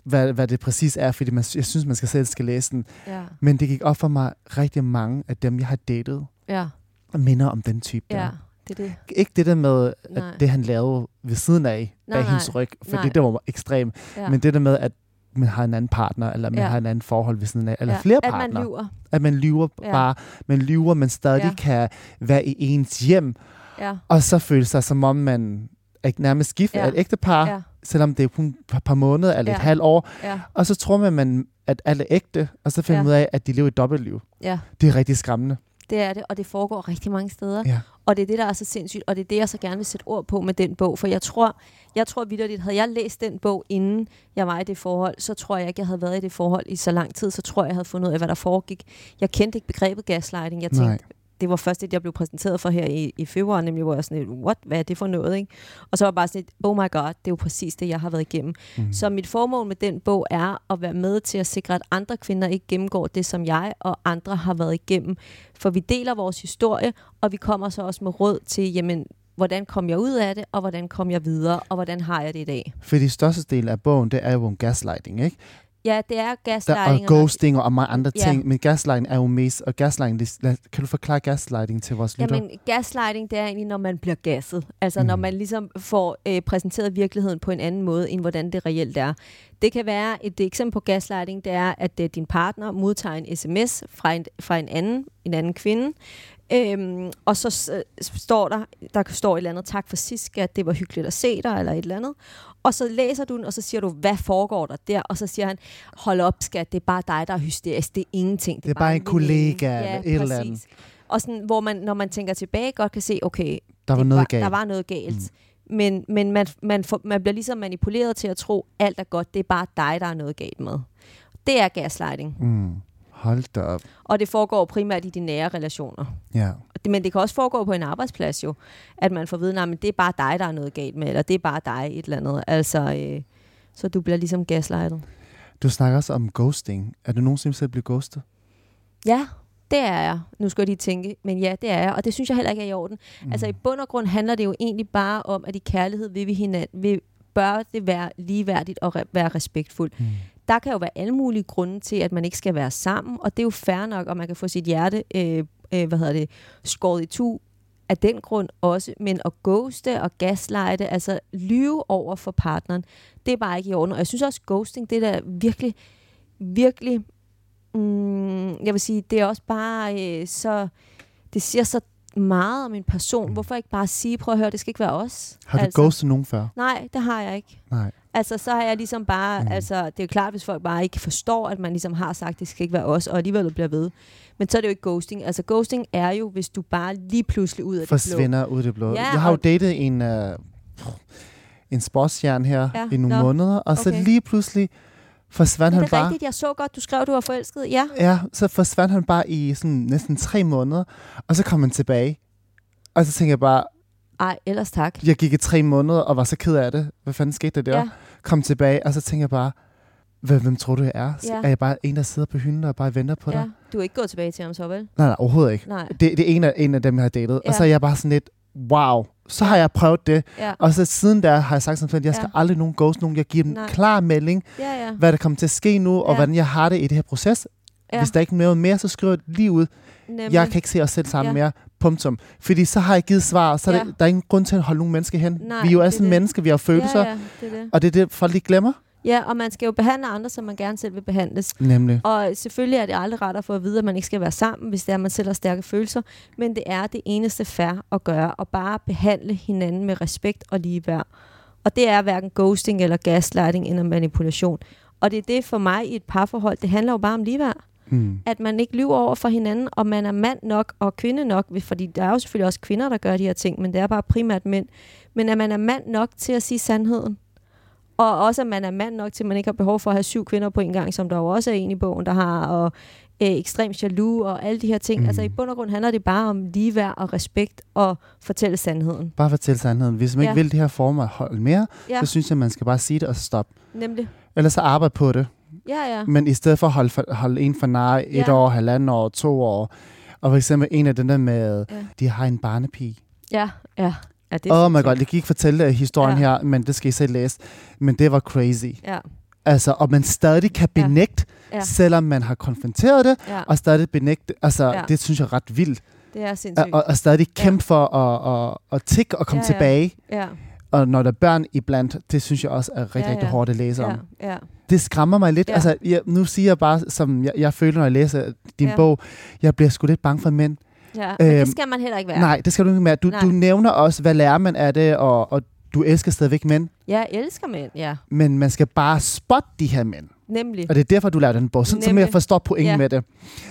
hvad, hvad det præcis er, fordi man, jeg synes, man skal selv skal læse den. ja, Men det gik op for mig rigtig mange af dem, jeg har datet, ja, minder om den type der. ja, det er det. Ikke det der med, at Nej. det han lavede ved siden af, Nej, bag nej. hendes ryg, for det, det var ekstremt. Ja. Men det der med, at man har en anden partner, eller man Ja. har en anden forhold ved siden af, eller ja. flere At partner. man lyver. At man lyver Ja. bare, man lyver, men stadig Ja. kan være i ens hjem, Ja, og så føle sig, som om man er nærmest gift Ja. af et ægtepar, ja, selvom det er kun et par, måneder eller Ja. et halvt år, ja, og så tror man, man at alt er ægte, og så finder Ja. man ud af, at de lever et dobbeltliv. ja. Det er rigtig skræmmende. Det er det, og det foregår rigtig mange steder. Ja. Og det er det, der er så sindssygt, og det er det, jeg så gerne vil sætte ord på med den bog. For jeg tror, jeg tror vidderligt, havde jeg læst den bog, inden jeg var i det forhold, så tror jeg ikke, jeg havde været i det forhold i så lang tid. Så tror jeg, jeg havde fundet ud af, hvad der foregik. Jeg kendte ikke begrebet gaslighting. Jeg tænkte, Nej. Det var først det, jeg blev præsenteret for her i, i februar, nemlig hvor jeg sådan lidt, what, hvad er det for noget, ikke? Og så var jeg bare sådan lidt, oh my god, det er jo præcis det, jeg har været igennem. Mm. Så mit formål med den bog er at være med til at sikre, at andre kvinder ikke gennemgår det, som jeg og andre har været igennem. For vi deler vores historie, og vi kommer så også med råd til, jamen, hvordan kom jeg ud af det, og hvordan kom jeg videre, og hvordan har jeg det i dag? For de største del af bogen, det er jo om gaslighting, ikke? Ja, det er Der er gaslighting. ghosting og mange andre Ja. ting, men gaslighting er jo mest, og gaslighting, det, kan du forklare gaslighting til vores lytter? Jamen, gaslighting, det er egentlig, når man bliver gasset. Altså, mm. når man ligesom får øh, præsenteret virkeligheden på en anden måde, end hvordan det reelt er. Det kan være, et eksempel på gaslighting, det er, at øh, din partner modtager en sms fra en, fra en anden, en anden kvinde, Øhm, og så s- står der, der står et eller andet, tak for sidst, skat, det var hyggeligt at se dig, eller et eller andet. Og så læser du den, og så siger du, hvad foregår der der? Og så siger han, hold op, skat, det er bare dig, der er hysterisk, det er ingenting. Det er bare en veninde." kollega eller et eller andet. Og sådan, hvor man, når man tænker tilbage, godt kan se, okay, Der var det noget var, galt. Der var noget galt. Mm. Men, men man, man, får, man bliver ligesom manipuleret til at tro, alt er godt, det er bare dig, der er noget galt med. Det er gaslighting. Mm. Hold da op. Og det foregår primært i de nære relationer. Ja. Men det kan også foregå på en arbejdsplads jo, at man får at vide, at det er bare dig, der er noget galt med, eller det er bare dig et eller andet. Altså, øh, så du bliver ligesom gaslightet. Du snakker også om ghosting. Er du nogensinde selv blevet ghostet? Ja, det er jeg. Nu skal jeg lige tænke, men ja, det er jeg. Og det synes jeg heller ikke er i orden. Mm. Altså i bund og grund handler det jo egentlig bare om, at i kærlighed vil vi hinanden, vil, bør det være ligeværdigt og re- være respektfuldt. Mm. Der kan jo være alle mulige grunde til, at man ikke skal være sammen, og det er jo fair nok, og man kan få sit hjerte, øh, øh, hvad hedder det, skåret i tu af den grund også, men at ghoste og gaslighte, altså lyve over for partneren, det er bare ikke i orden. Og jeg synes også, ghosting, det er da virkelig, virkelig, mm, jeg vil sige, det er også bare øh, så, det siger så meget om en person. Hvorfor ikke bare sige, prøv at høre, det skal ikke være os? Har du altså, ghostet nogen før? Nej, det har jeg ikke. Nej. Altså, så har jeg ligesom bare, Mm. altså, det er jo klart, hvis folk bare ikke forstår, at man ligesom har sagt, det skal ikke være os, og alligevel bliver ved. Men så er det jo ikke ghosting. Altså, ghosting er jo, hvis du bare lige pludselig ud af det blå. Forsvinder ud af det blå. Ja, jeg har jo datet en, uh, en sportsstjerne her Ja, i nogle nå, måneder, og så okay. lige pludselig forsvandt han det er bare. rigtigt, jeg så godt, du skrev, du var forelsket. Ja, Ja, så forsvandt han bare i sådan næsten tre måneder, og så kom han tilbage. Og så tænkte jeg bare, ej, ellers tak. jeg gik i tre måneder og var så ked af det. Hvad fanden skete der der? Ja. Kom tilbage, og så tænkte jeg bare, hvem, hvem tror du, jeg er? Ja. Er jeg bare en, der sidder på hylden og bare venter på dig? ja. Du er ikke gået tilbage til ham så, vel? Nej, nej, overhovedet ikke. Nej. Det, det er en af, en af dem, jeg har datet. Ja. Og så er jeg bare sådan lidt, wow, så har jeg prøvet det. Ja, Og så siden der har jeg sagt sådan, at jeg skal Ja. aldrig nogen ghost nogen. Jeg giver dem Nej. klar melding, ja, ja. hvad der kommer til at ske nu, og Ja. hvordan jeg har det i det her proces. ja. Hvis der ikke er noget mere, så skriver jeg det lige ud. Nemlig. Jeg kan ikke se os selv sammen Ja. mere. Punktum. Fordi så har jeg givet svar, så Ja. der, der er ingen grund til at holde nogle mennesker hen. Nej, vi er jo alle sådan det. mennesker, vi har følelser, Ja, ja, det det. og det er det, folk lige glemmer. Ja, og man skal jo behandle andre, som man gerne selv vil behandles. Nemlig. Og selvfølgelig er det aldrig ret at få at vide, at man ikke skal være sammen, hvis det er, at man selv har stærke følelser. Men det er det eneste fair at gøre, og bare behandle hinanden med respekt og ligeværd. Og det er hverken ghosting eller gaslighting eller manipulation. Og det er det for mig i et parforhold. Det handler jo bare om ligeværd. Mm. At man ikke lyver over for hinanden, og man er mand nok og kvinde nok. Fordi der er jo selvfølgelig også kvinder, der gør de her ting, men det er bare primært mænd. Men at man er mand nok til at sige sandheden. Og også, at man er mand nok til, at man ikke har behov for at have syv kvinder på en gang, som der jo også er en i bogen, der har, og øh, ekstremt jaloux og alle de her ting. Mm. Mm. Altså i bund og grund handler det bare om ligeværd og respekt og fortælle sandheden. Bare fortæl sandheden. Hvis man ikke Ja. vil det her form hold mere, Ja, så synes jeg, man skal bare sige det og stoppe. nemlig. Ellers så arbejde på det. Ja, ja. Men i stedet for at holde, for, holde en for nar et Ja. år, halvanden år, to år. Og for eksempel en af den der med, Ja. de har en barnepige. Ja, ja. ja det Åh oh my god, jeg kan ikke fortælle historien Ja. her, men det skal I selv læse. Men det var crazy. Ja, Altså, og man stadig kan Ja. benægte, Ja. selvom man har konfronteret det, ja. og stadig benægte. Altså, Ja. det synes jeg er ret vildt. det er sindssygt. Og, og stadig kæmpe for at, at, at tikke og komme Ja, ja. tilbage. Ja, Og når der er børn iblandt, det synes jeg også er rigtig, Ja, rigtig ja. hårdt at læse om. ja, ja. Det skræmmer mig lidt. Ja. Altså, jeg, nu siger jeg bare, som jeg, jeg føler, når jeg læser din Ja. bog, jeg bliver sgu lidt bange for mænd. ja. Men Øhm, det skal man heller ikke være. Nej, det skal du ikke mere. Du, Nej. du nævner også, hvad lærer man af det, og, og du elsker stadigvæk mænd, Jeg elsker mænd, ja. men man skal bare spotte de her mænd. Nemlig. Og det er derfor, du laver den bog, sådan, så Nemlig. jeg forstår pointen Ja. med det.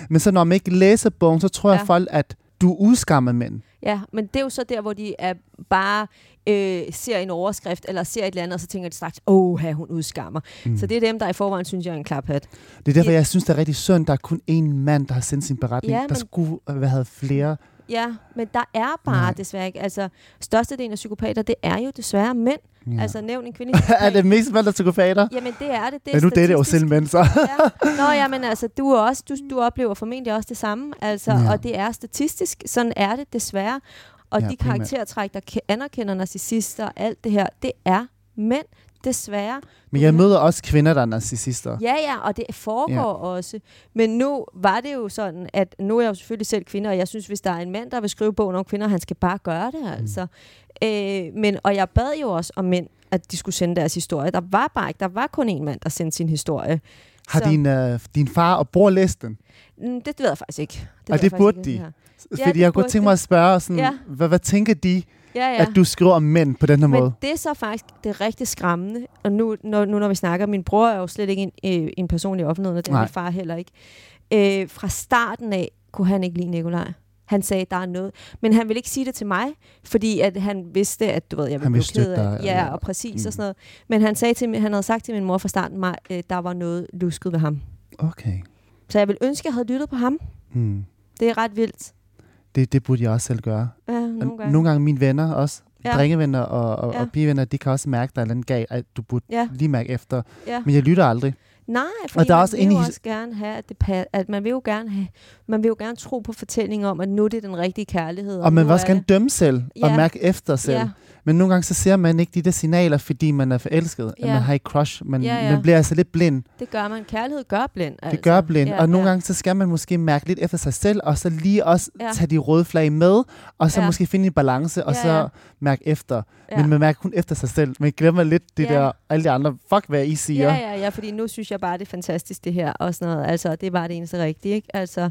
Men så når man ikke læser bogen, så tror jeg Ja. folk, at du udskammer mænd. Ja, men det er jo så der, hvor de er bare øh, ser en overskrift, eller ser et eller andet, og så tænker de straks, åh, her hun udskammer. Mm. Så det er dem, der i forvejen synes, jeg er en klaphat. Det er derfor, Ja. jeg synes, det er rigtig synd, der er kun én mand, der har sendt sin beretning. Ja, der men- skulle have været flere. Ja, men der er bare Nej. Desværre ikke, altså størstedelen af psykopater, det er jo desværre mænd. Ja. Altså nævn en kvindelig (laughs) er det mest mænd, der er psykopater? Jamen det er det. det Ja, nu dater jeg jo selv mænd, så. ja. Nå ja, men altså, du, er også, du, du oplever formentlig også det samme. Altså, Ja. Og det er statistisk. Sådan er det desværre. Og Ja, de karaktertræk, der ke- anerkender narcissister og alt det her, det er mænd, desværre. Men jeg møder også kvinder, der er narcissister. Ja, ja, og det foregår Ja. også. Men nu var det jo sådan, at nu er jeg jo selvfølgelig selv kvinde, og jeg synes, hvis der er en mand, der vil skrive bogen om kvinder, han skal bare gøre det, altså. Øh, men, og jeg bad jo også om mænd, at de skulle sende deres historie. Der var bare ikke, der var kun en mand, der sendte sin historie. Har Så- din, uh, din far og bror læst den? Mm, Det ved jeg faktisk ikke. Og ved det burde ikke, de. her. Ja, Fordi det jeg kunne burde tænke mig at spørge, sådan, Ja. hvad, hvad tænker de, Ja, ja. at du skriver om mænd på den her Men måde? det er så faktisk det er rigtig skræmmende. Og nu, når, nu når vi snakker, min bror er jo slet ikke en, øh, en person i offentligheden, og det er min far heller ikke. Øh, fra starten af kunne han ikke lide Nikolaj. Han sagde, der er noget. Men han ville ikke sige det til mig, fordi at han vidste, at du ved, jeg ville ville blive ked af. Ja, og præcis Mm. og sådan noget. Men han, sagde til, han havde sagt til min mor fra starten, mig, øh, der var noget lusket ved ham. Okay. Så jeg vil ønske, at jeg havde lyttet på ham. Hmm. Det er ret vildt. Det, det burde jeg også selv gøre. Ja, nogle gange. nogle gange mine venner også, Ja. drengevenner og, og, Ja. og pigevenner, de kan også mærke, at der er noget galt, at du burde Ja, lige mærke efter. ja. Men jeg lytter aldrig. Nej, fordi der er man også vil jo også gerne have, at, det pa- at man vil jo gerne have, man vil jo gerne tro på fortællingen om, at nu er det den rigtige kærlighed. Og man nu vil også er gerne det- dømme selv og Ja. mærke efter selv. Ja, Men nogle gange så ser man ikke de der signaler, fordi man er forelsket. At Ja. man har et crush. Man, Ja, ja. man bliver altså lidt blind. det gør man. Kærlighed gør blind. Altså. Det gør blind. Ja, og nogle ja. gange så skal man måske mærke lidt efter sig selv, og så lige også Ja. tage de røde flag med, og så Ja. måske finde en balance, og Ja, så ja. mærke efter. Ja. Men man mærker kun efter sig selv. Man glemmer lidt det Ja. der, alle de andre, fuck hvad I siger. Ja, ja, ja, fordi nu synes jeg bare, det er fantastisk det her og sådan noget. Altså, det er bare det eneste rigtige, ikke? Altså,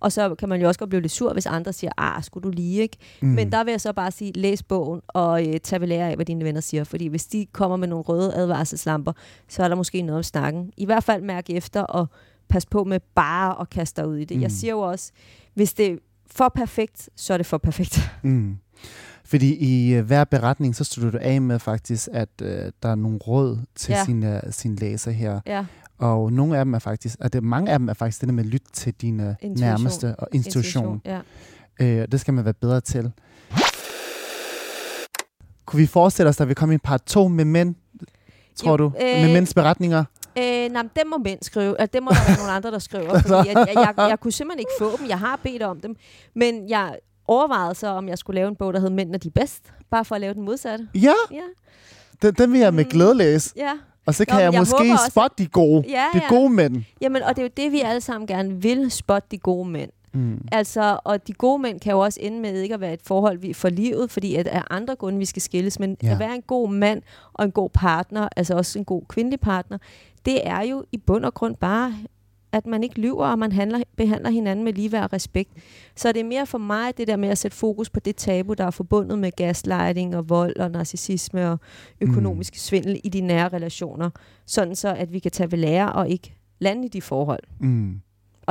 og så kan man jo også godt blive lidt sur, hvis andre siger, ah, skulle du lige, ikke? Mm. Men der vil jeg så bare sige, læs bogen og øh, tag ved lære af, hvad dine venner siger. Fordi hvis de kommer med nogle røde advarselslamper, så er der måske noget om snakken. I hvert fald mærk efter og pas på med bare at kaste dig ud i det. Mm. Jeg siger jo også, hvis det er for perfekt, så er det for perfekt. (laughs) Mm. Fordi i uh, hver beretning, så slutter du af med faktisk, at uh, der er nogle råd til Ja. ja. sin, uh, sin læser her. ja, Og nogle af dem er faktisk, at det, mange af dem er faktisk det der med at lytte til dine Intuition. nærmeste og institution. Ja. Øh, det skal man være bedre til. Kunne vi forestille os, at vi kommer i en part 2 med mænd, tror Jo, du? øh, med mænds beretninger? Øh, nej, dem må mænd skrive. Altså, dem må der være nogle andre, der skriver. Fordi jeg, jeg, jeg, jeg kunne simpelthen ikke få dem. Jeg har bedt om dem. Men jeg overvejede så, om jeg skulle lave en bog, der hed Mænd er de bedst. Bare for at lave den modsatte. Ja, Ja, den, den vil jeg med Mm. glæde læse. ja. Og så kan Nå, jeg, jeg måske også- spotte de gode. Ja, De ja. gode mænd. Jamen, og det er jo det, vi alle sammen gerne vil, spotte de gode mænd. Mm. Altså, og de gode mænd kan jo også ende med ikke at være et forhold vi- for livet, fordi at af andre grunde, vi skal skilles, men. Ja. at være en god mand og en god partner, altså også en god kvindelig partner, det er jo i bund og grund bare, at man ikke lyver, og man handler, behandler hinanden med ligeværd og respekt. Så det er mere for mig det der med at sætte fokus på det tabu, der er forbundet med gaslighting og vold og narcissisme og økonomisk mm. svindel i de nære relationer, sådan så at vi kan tage ved lære og ikke lande i de forhold. Mm.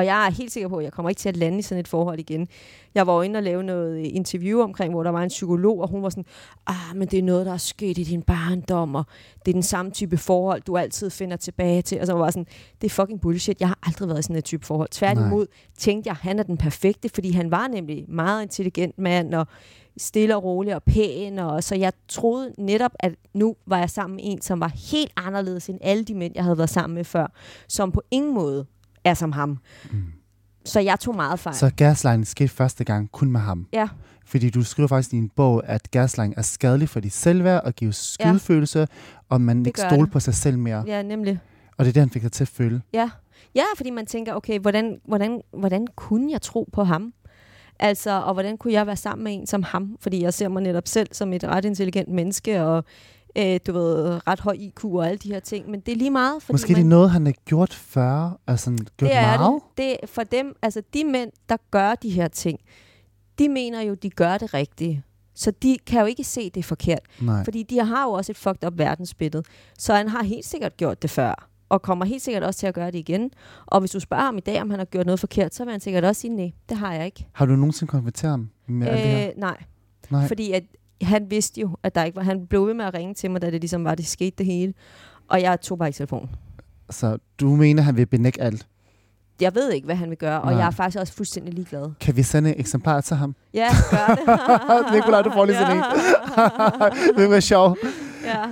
Og jeg er helt sikker på, at jeg kommer ikke til at lande i sådan et forhold igen. Jeg var inde og lave noget øh, interview omkring, hvor der var en psykolog, og hun var sådan, ah, men det er noget, der er sket i din barndom, og det er den samme type forhold, du altid finder tilbage til. Og så var jeg sådan, det er fucking bullshit. Jeg har aldrig været i sådan et type forhold. Tværtimod tænkte jeg, han er den perfekte, fordi han var nemlig meget intelligent mand, og stille og rolig og pæn, og så jeg troede netop, at nu var jeg sammen med en, som var helt anderledes end alle de mænd, jeg havde været sammen med før, som på ingen måde er som ham. Mm. Så jeg tog meget fejl. Så gaslighting skete første gang kun med ham. Ja, Fordi du skriver faktisk i din bog, at gaslighting er skadelig for dit selvværd og giver skyldfølelse, ja. og man ikke gør stoler det. på sig selv mere. ja, nemlig. Og det er det, han fik dig til at føle. Ja. ja, fordi man tænker, okay, hvordan, hvordan, hvordan kunne jeg tro på ham? Altså, og hvordan kunne jeg være sammen med en som ham? Fordi jeg ser mig netop selv som et ret intelligent menneske, og øh, du ved, ret høj IQ og alle de her ting. Men det er lige meget, fordi Måske man, det er noget, han har gjort før, altså gjort det er meget. det. det. er For dem, altså de mænd, der gør de her ting, de mener jo, de gør det rigtige. Så de kan jo ikke se, det er forkert. Nej. Fordi de har jo også et fucked up verdensbillede. Så han har helt sikkert gjort det før. Og kommer helt sikkert også til at gøre det igen. Og hvis du spørger ham i dag, om han har gjort noget forkert, så vil han sikkert også sige, nej, det har jeg ikke. Har du nogensinde konfronteret ham med øh, alt det her? Øh, nej, Nej. fordi at han vidste jo, at der ikke var... Han blev ved med at ringe til mig, da det ligesom var, det skete det hele. Og jeg tog bare ikke telefonen. Så du mener, han vil benægte alt? Jeg ved ikke, hvad han vil gøre, og Nej. jeg er faktisk også fuldstændig ligeglad. Kan vi sende et eksemplar til ham? Ja, gør det. (laughs) Nikolaj, du får lige sådan en. (laughs) det være sjovt. ja.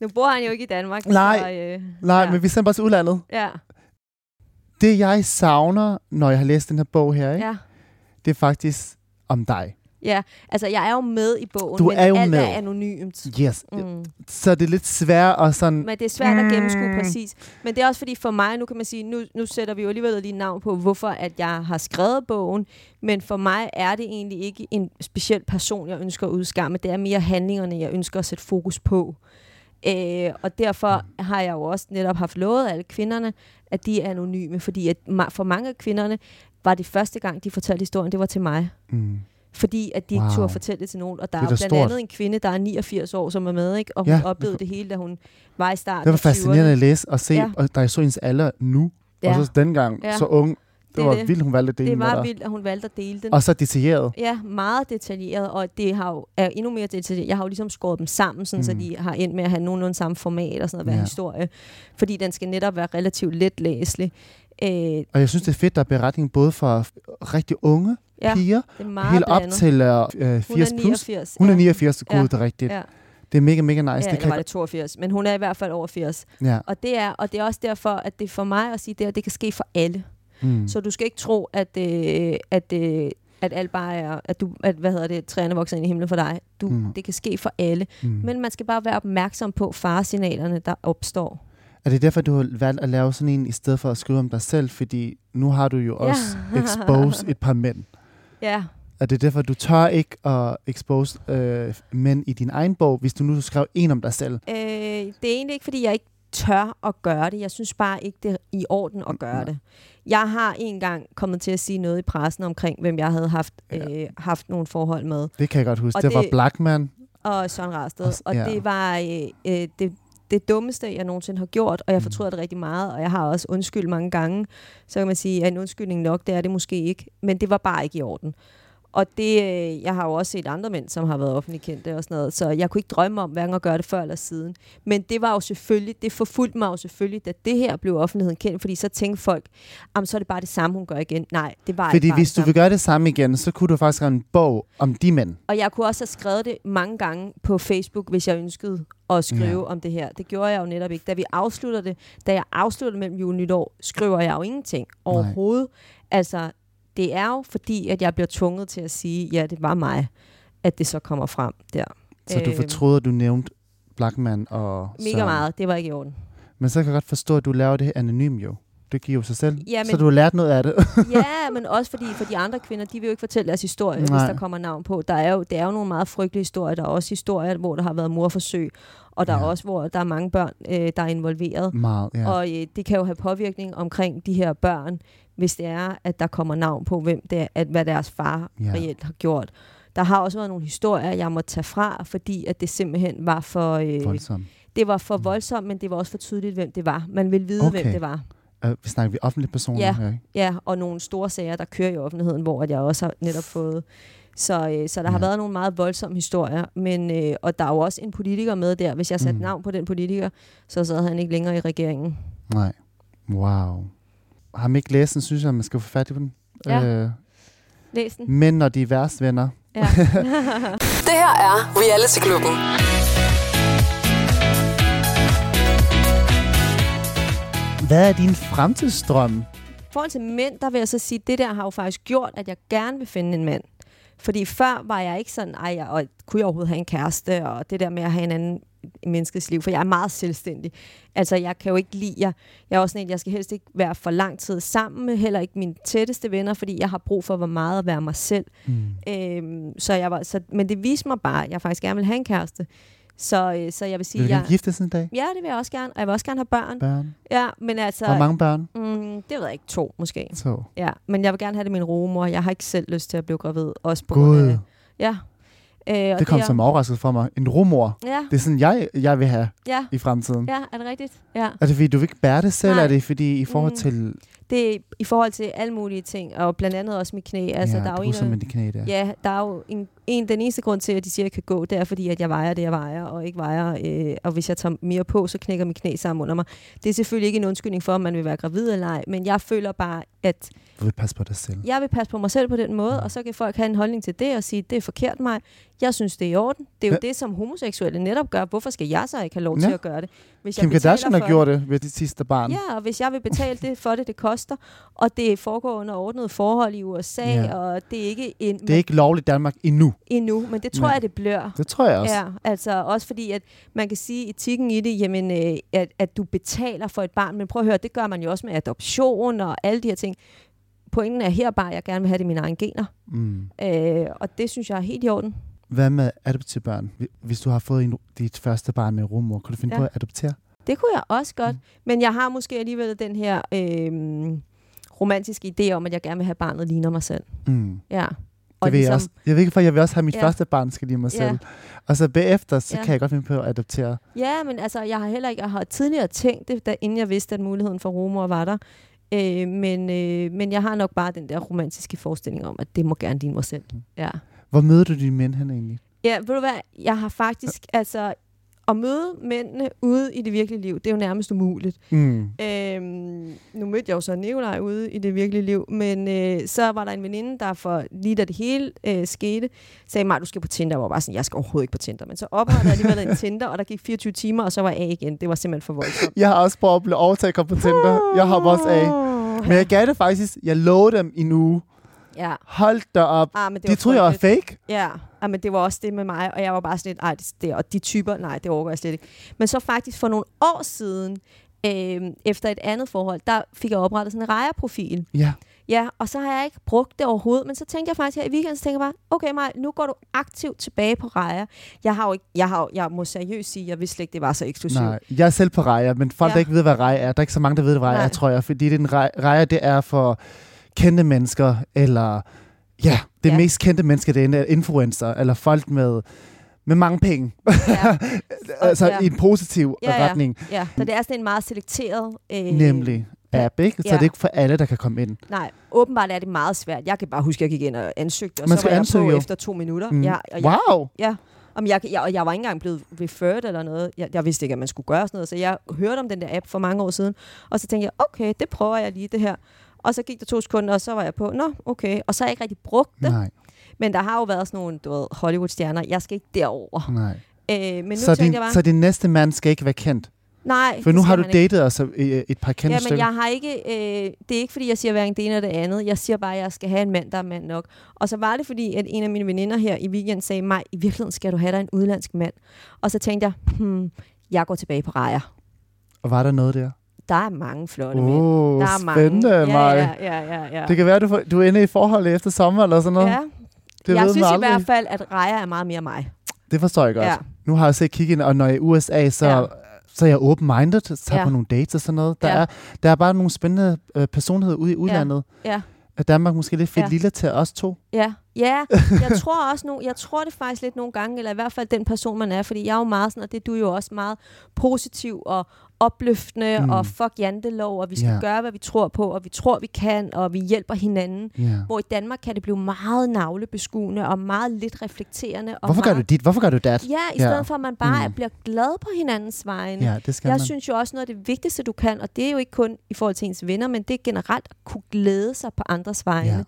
Nu bor han jo ikke i Danmark. Nej. Så, øh, Nej, ja. men vi sender bare til udlandet. Ja, Det, jeg savner, når jeg har læst den her bog her, ikke? ja. det er faktisk om dig. Ja, altså jeg er jo med i bogen, Du men er jo alt med. er anonymt. Yes. Mm. Så det er lidt svært at sådan... Men det er svært at gennemskue Mm. præcis. Men det er også fordi for mig, nu kan man sige, nu, nu sætter vi jo alligevel lige navn på, hvorfor at jeg har skrevet bogen. Men for mig er det egentlig ikke en speciel person, jeg ønsker at udskamme. Det er mere handlingerne, jeg ønsker at sætte fokus på. Øh, og derfor har jeg jo også netop haft lovet alle kvinderne, at de er anonyme, fordi at for mange af kvinderne var det første gang, de fortalte historien, det var til mig. Mm. Fordi at de ikke Wow. turde fortælle det til nogen. Og der Det er, er blandt stort. andet en kvinde, der er 89 år, som er med, ikke? og hun Ja, oplevede det hele, da hun var i starten Det var af 20'erne. fascinerende at læse og se, Ja. og da jeg så hendes alder nu, Ja. og så dengang Ja. så ung, det, Det var det. vildt, hun valgte at dele Det var vildt, at hun valgte at dele den. Og så detaljeret. Ja, meget detaljeret, og det har jo, er endnu mere detaljeret. Jeg har jo ligesom skåret dem sammen, sådan, mm. så Mm. de har endt med at have nogenlunde samme format og sådan noget, hver Ja. historie. Fordi den skal netop være relativt let læselig. Øh, Og jeg synes, det er fedt, der er beretning både for rigtig unge ja, piger, er helt op blandet. til uh, uh, Hun 80 er plus. 89. Hun er ja. 89, gud, Ja. det er rigtigt. Ja. Det er mega, mega nice. Ja, det kan var det 82, men hun er i hvert fald over 80. Ja. Og det er, og det er også derfor, at det er for mig at sige, det, at det kan ske for alle. Mm. Så du skal ikke tro, at, øh, at, øh, at alt bare er, at du, at, hvad hedder det, træerne vokser ind i himlen for dig. Du, mm. Det kan ske for alle. mm. Men man skal bare være opmærksom på faresignalerne, der opstår. Er det derfor, du har valgt at lave sådan en, i stedet for at skrive om dig selv? Fordi nu har du jo også Ja. exposed et par mænd. (laughs) Ja, Er det derfor, du tør ikke at expose øh, mænd i din egen bog, hvis du nu skrev en om dig selv? øh, det er egentlig ikke, fordi jeg ikke tør at gøre det. Jeg synes bare ikke, det er i orden at gøre Nej. det. Jeg har en gang kommet til at sige noget i pressen omkring, hvem jeg havde haft, Ja. øh, haft nogle forhold med. Det kan jeg godt huske. Og det, var det- Blackman. Og Søren Rasted. Og ja. og det var øh, øh, det, det dummeste, jeg nogensinde har gjort, og jeg Mm. fortryder det rigtig meget, og jeg har også undskyld mange gange. Så kan man sige, at en undskyldning nok, det er det måske ikke. Men det var bare ikke i orden. Og det, øh, jeg har jo også set andre mænd, som har været offentligt kendte og sådan noget, så jeg kunne ikke drømme om hverken at gøre det før eller siden. Men det var jo selvfølgelig, det forfulgte mig jo selvfølgelig, da det her blev offentligheden kendt, fordi så tænkte folk, jamen så er det bare det samme, hun gør igen. Nej, det var Fordi ikke bare hvis du vil gøre det samme igen, så kunne du faktisk skrive en bog om de mænd. Og jeg kunne også have skrevet det mange gange på Facebook, hvis jeg ønskede at skrive Ja. om det her. Det gjorde jeg jo netop ikke. Da vi afslutter det, da jeg afslutter mellem jul og nytår, skriver jeg jo ingenting overhovedet. Altså, det er jo fordi, at jeg bliver tvunget til at sige, ja, det var mig, at det så kommer frem der. Så du Øhm. fortrød, at du nævnte Blackman og Mega Søren. meget. Det var ikke i orden. Men så kan jeg godt forstå, at du laver det anonym jo. Det giver jo sig selv. Ja, Så men- du har lært noget af det. (laughs) ja, men også fordi for de andre kvinder, de vil jo ikke fortælle deres historie, Nej. hvis der kommer navn på. Der er jo, det er jo nogle meget frygtelige historier. Der er også historier, hvor der har været morforsøg, og der Ja. er også, hvor der er mange børn, øh, der er involveret. Meget. Ja. Og øh, det kan jo have påvirkning omkring de her børn, hvis det er, at der kommer navn på, hvem det er, at, hvad deres far Ja. reelt har gjort. Der har også været nogle historier, jeg må tage fra, fordi at det simpelthen var for, øh, Voldsomt. det var for voldsomt, men det var også for tydeligt, hvem det var. Man ville vide, Okay. hvem det var. Uh, vi snakker vi offentlige personer Ja. her, ikke? Ja, og nogle store sager, der kører i offentligheden, hvor at jeg også har netop fået. Så, øh, så der har Ja. været nogle meget voldsomme historier, men, øh, og der er jo også en politiker med der. Hvis jeg satte mm. navn på den politiker, så sad han ikke længere i regeringen. Nej. Wow. Har man ikke læst den, synes jeg, man skal få fat i den. Ja. Øh, Læs den. men når de er værst venner. Ja. (laughs) Det her er Reality Klubben. Hvad er din fremtidsdrøm? I forhold til mænd, der vil jeg så sige, det der har jo faktisk gjort, at jeg gerne vil finde en mand. Fordi før var jeg ikke sådan, ej, jeg, og kunne jeg overhovedet have en kæreste, og det der med at have en anden menneskets liv, for jeg er meget selvstændig. Altså, jeg kan jo ikke lide, jeg, jeg er også sådan en, jeg skal helst ikke være for lang tid sammen med, heller ikke mine tætteste venner, fordi jeg har brug for, hvor meget at være mig selv. Mm. Øhm, så jeg var, så, men det viste mig bare, at jeg faktisk gerne vil have en kæreste. Så, øh, så jeg vil sige, Vil du jeg, gerne giftes en dag? ja, det vil jeg også gerne, og jeg vil også gerne have børn. Børn? Ja, men altså, Hvor mange børn? mm, det ved jeg ikke, to måske. Så. Ja, men jeg vil gerne have det min rumor. Jeg har ikke selv lyst til at blive gravid. Også på grund Gud, af, ja. Øh, det kom er- som overraskelse for mig. En rumor. Ja, Det er sådan, jeg, jeg vil have ja, i fremtiden. ja, er det rigtigt? Ja. Er det fordi, du vil ikke bære det selv? Nej. Er det fordi, i forhold Mm. til... Det er i forhold til alle mulige ting, og blandt andet også mit knæ. Altså, ja, der er jo en, med de knæ der. Ja, der er jo en, en, den eneste grund til, at de siger, at jeg kan gå, det er fordi, at jeg vejer det, jeg vejer, og ikke vejer. Øh, og hvis jeg tager mere på, så knækker mit knæ sammen under mig. Det er selvfølgelig ikke en undskyldning for, om man vil være gravid eller ej, men jeg føler bare, at vil passe på dig selv. jeg vil passe på mig selv på den måde, Mm. og så kan folk have en holdning til det og sige, det er forkert mig. Jeg synes, det er i orden. Det er jo Ja. det, som homoseksuelle netop gør. Hvorfor skal jeg så ikke have lov Ja. til at gøre det? Hvis Kim betaler Kardashian har gjort det ved dit sidste barn. Ja, og hvis jeg vil betale det for det, det koster, og det foregår under ordnede forhold i USA, Ja. ja. og det er ikke en, Det er ikke lovligt i Danmark endnu. endnu, men det tror Nej. jeg, det bliver. Det tror jeg også. Ja, altså også fordi, at man kan sige etikken i det, jamen, øh, at, at du betaler for et barn, men prøv at høre, det gør man jo også med adoption og alle de her ting. Pointen er her bare, at jeg gerne vil have det i mine egne gener, Mm. øh, og det synes jeg er helt i orden. Hvad med adoptivbørn? Hvi- Hvis du har fået en, dit første barn med rummor, kan du finde Ja. på at adoptere? Det kunne jeg også godt. Mm. Men jeg har måske alligevel den her øh, romantiske idé om, at jeg gerne vil have barnet ligner mig selv. Mm. Ja. Det vil jeg også. Jeg ved ikke, for jeg vil også have mit Ja. første barn, skal lige mig Ja. selv. Og så bagefter, så Ja. kan jeg godt finde på at adoptere. Ja, men altså, jeg har heller ikke, jeg har tidligere tænkt det, da, inden jeg vidste, at muligheden for rumor var der. Øh, men, øh, men jeg har nok bare den der romantiske forestilling om, at det må gerne ligne mig selv. Mm. Ja. Hvor møder du dine mænd hen egentlig? Ja, ved du hvad, jeg har faktisk, altså, at møde mændene ude i det virkelige liv, det er jo nærmest umuligt. Mm. Øhm, nu mødte jeg jo så Nikolaj ude i det virkelige liv, men øh, så var der en veninde, der for lige da det hele øh, skete, sagde mig, du skal på Tinder. Jeg var bare sådan, jeg skal overhovedet ikke på Tinder. Men så oprettede jeg alligevel en (laughs) Tinder, og der gik 24 timer, og så var jeg af igen. Det var simpelthen for voldsomt. Jeg har også prøvet at blive overtaget på Tinder. Jeg har også af. Men jeg gav det faktisk, jeg lovede dem i en uge. Ja. Hold da op. Ah, men det De troede, jeg var fake. Ja, ah, men det var også det med mig, og jeg var bare sådan lidt, ej, det, det, og de typer, nej, det overgår jeg slet ikke. Men så faktisk for nogle år siden, øh, efter et andet forhold, der fik jeg oprettet sådan en rejerprofil. Ja. Ja, og så har jeg ikke brugt det overhovedet, men så tænkte jeg faktisk her i weekenden, så tænker jeg bare, okay Maj, nu går du aktivt tilbage på rejer. Jeg har jo ikke, jeg, har, jo- jeg må seriøst sige, jeg vidste slet ikke, det var så eksklusivt. Nej, jeg er selv på rejer, men folk, Ja. der ikke ved, hvad rejer er, der er ikke så mange, der ved, hvad rejer er, tror jeg. Fordi den rejer, det er for kendte mennesker, eller ja, det Ja. mest kendte mennesker, det er influencer, eller folk med, med mange penge. Ja, (laughs) altså ja. i en positiv Ja, ja. retning. ja, så det er sådan en meget selekteret... Øh, Nemlig app, ikke? Så Ja. det er ikke for alle, der kan komme ind. Nej, åbenbart er det meget svært. Jeg kan bare huske, at jeg gik ind og ansøgte, og Man så var jeg ansøge på jo. efter to minutter. Mm. Ja, og jeg, Wow! Ja, om jeg, jeg, og jeg var ikke engang blevet referred eller noget. Jeg, jeg vidste ikke, at man skulle gøre sådan noget. Så jeg hørte om den der app for mange år siden. Og så tænkte jeg, okay, det prøver jeg lige det her. Og så gik der to sekunder, og så var jeg på, nå, okay. Og så har jeg ikke rigtig brugt det. Nej, Men der har jo været sådan nogle, du ved, Hollywood-stjerner. Jeg skal ikke derover. nej. Øh, men nu Så din, jeg bare, så din næste mand skal ikke være kendt? nej. For nu har du ikke. datet os et, par kendte Ja, men stykker. jeg har ikke, øh, det er ikke fordi, jeg siger hverken det ene eller det andet. Jeg siger bare, at jeg skal have en mand, der er mand nok. Og så var det fordi, at en af mine veninder her i weekenden sagde mig, i virkeligheden skal du have dig en udlandsk mand. Og så tænkte jeg, hmm, jeg går tilbage på rejer. Og var der noget der? Der er mange flotte mænd. Åh, oh, Der er spændende, mange. Ja, ja, ja, ja, ja. Det kan være, du, du er inde i forhold efter sommer eller sådan noget. ja. det jeg synes i hvert fald, at rejer er meget mere mig. Det forstår jeg godt. Ja. Nu har jeg set kigge ind, og når jeg er i USA, så, Ja. ja. så er jeg open-minded, så tager Ja. på nogle dates og sådan noget. Der, Ja. er, der er bare nogle spændende øh, personligheder ude i udlandet. Ja. Er Danmark måske lidt fedt Ja. lille til os to? Ja, ja. (laughs) Jeg tror også nu, jeg tror det faktisk lidt nogle gange, eller i hvert fald den person, man er, fordi jeg er jo meget sådan, og det er du jo også meget positiv og opløftende, Mm. og fuck jantelov, og vi skal Ja. gøre, hvad vi tror på, og vi tror, vi kan, og vi hjælper hinanden. Ja. Hvor i Danmark kan det blive meget navlebeskuende, og meget lidt reflekterende. Og Hvorfor gør meget, du dit? Hvorfor gør du dat? Ja, i stedet for, at man bare Mm. bliver glad på hinandens vegne. Ja, det skal Jeg man. synes jo også noget af det vigtigste, du kan, og det er jo ikke kun i forhold til ens venner, men det er generelt at kunne glæde sig på andres vegne. Ja.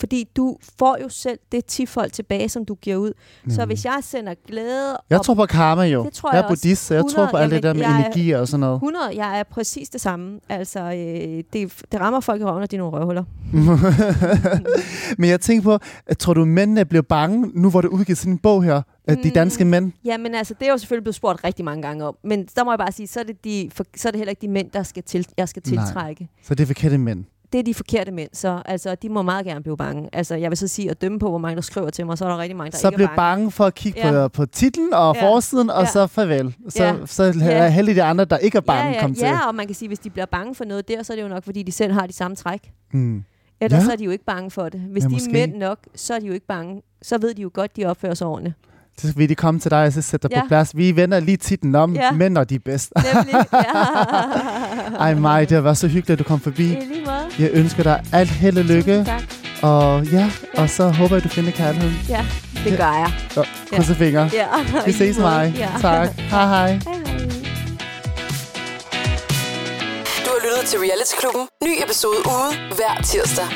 Ja. Fordi du får jo selv det tifold tilbage, som du giver ud. Så Nemlig. hvis jeg sender glæde Jeg og tror på karma jo. Det tror jeg jeg er buddhist, så jeg tror 100, på alt det der med er- energi og sådan noget. 100, jeg er præcis det samme. Altså, øh, det, det rammer folk i røven, og de er nogle røvhuller. (laughs) Men jeg tænker på, at tror du, mændene bliver bange, nu hvor det udgivet sådan en bog her, at de Mm. danske mænd? Jamen altså, det er jo selvfølgelig blevet spurgt rigtig mange gange om. Men der må jeg bare sige, så er det, de, for, så er det heller ikke de mænd, der skal til, jeg skal Nej. tiltrække. Så det er forkerte mænd. Det er de forkerte mænd, så altså, de må meget gerne blive bange. Altså, jeg vil så sige, at dømme på, hvor mange der skriver til mig, så er der rigtig mange, der Så ikke bliver er bange. bange for at kigge Ja. på, på titlen og Ja. forsiden, og Ja. så farvel. Så, Ja. så er Ja. heldige de andre, der ikke er bange, ja, ja, kom til. ja, og man kan sige, at hvis de bliver bange for noget der, så er det jo nok, fordi de selv har de samme træk. Mm. Ellers Ja. så er de jo ikke bange for det. Hvis Ja, de måske. er mænd nok, så er de jo ikke bange. Så ved de jo godt, de opfører sig ordentligt. Så vil de komme til dig og så sætte dig Ja. på plads. Vi vender lige titlen om, Ja. mænd og de er bedst. Nemlig, ja. (laughs) Ej mig, det har været så hyggeligt, at du kom forbi. Lige. Jeg ønsker dig alt held og lykke. Tak. Og ja, og så håber jeg, du finder kærligheden. Ja, det gør jeg. Og krydse fingre. Ja. Vi (laughs) lige ses mig. Ja. Tak. Hej hej. Hej, hej. Du har lyttet til Reality Klubben. Ny episode ude hver tirsdag.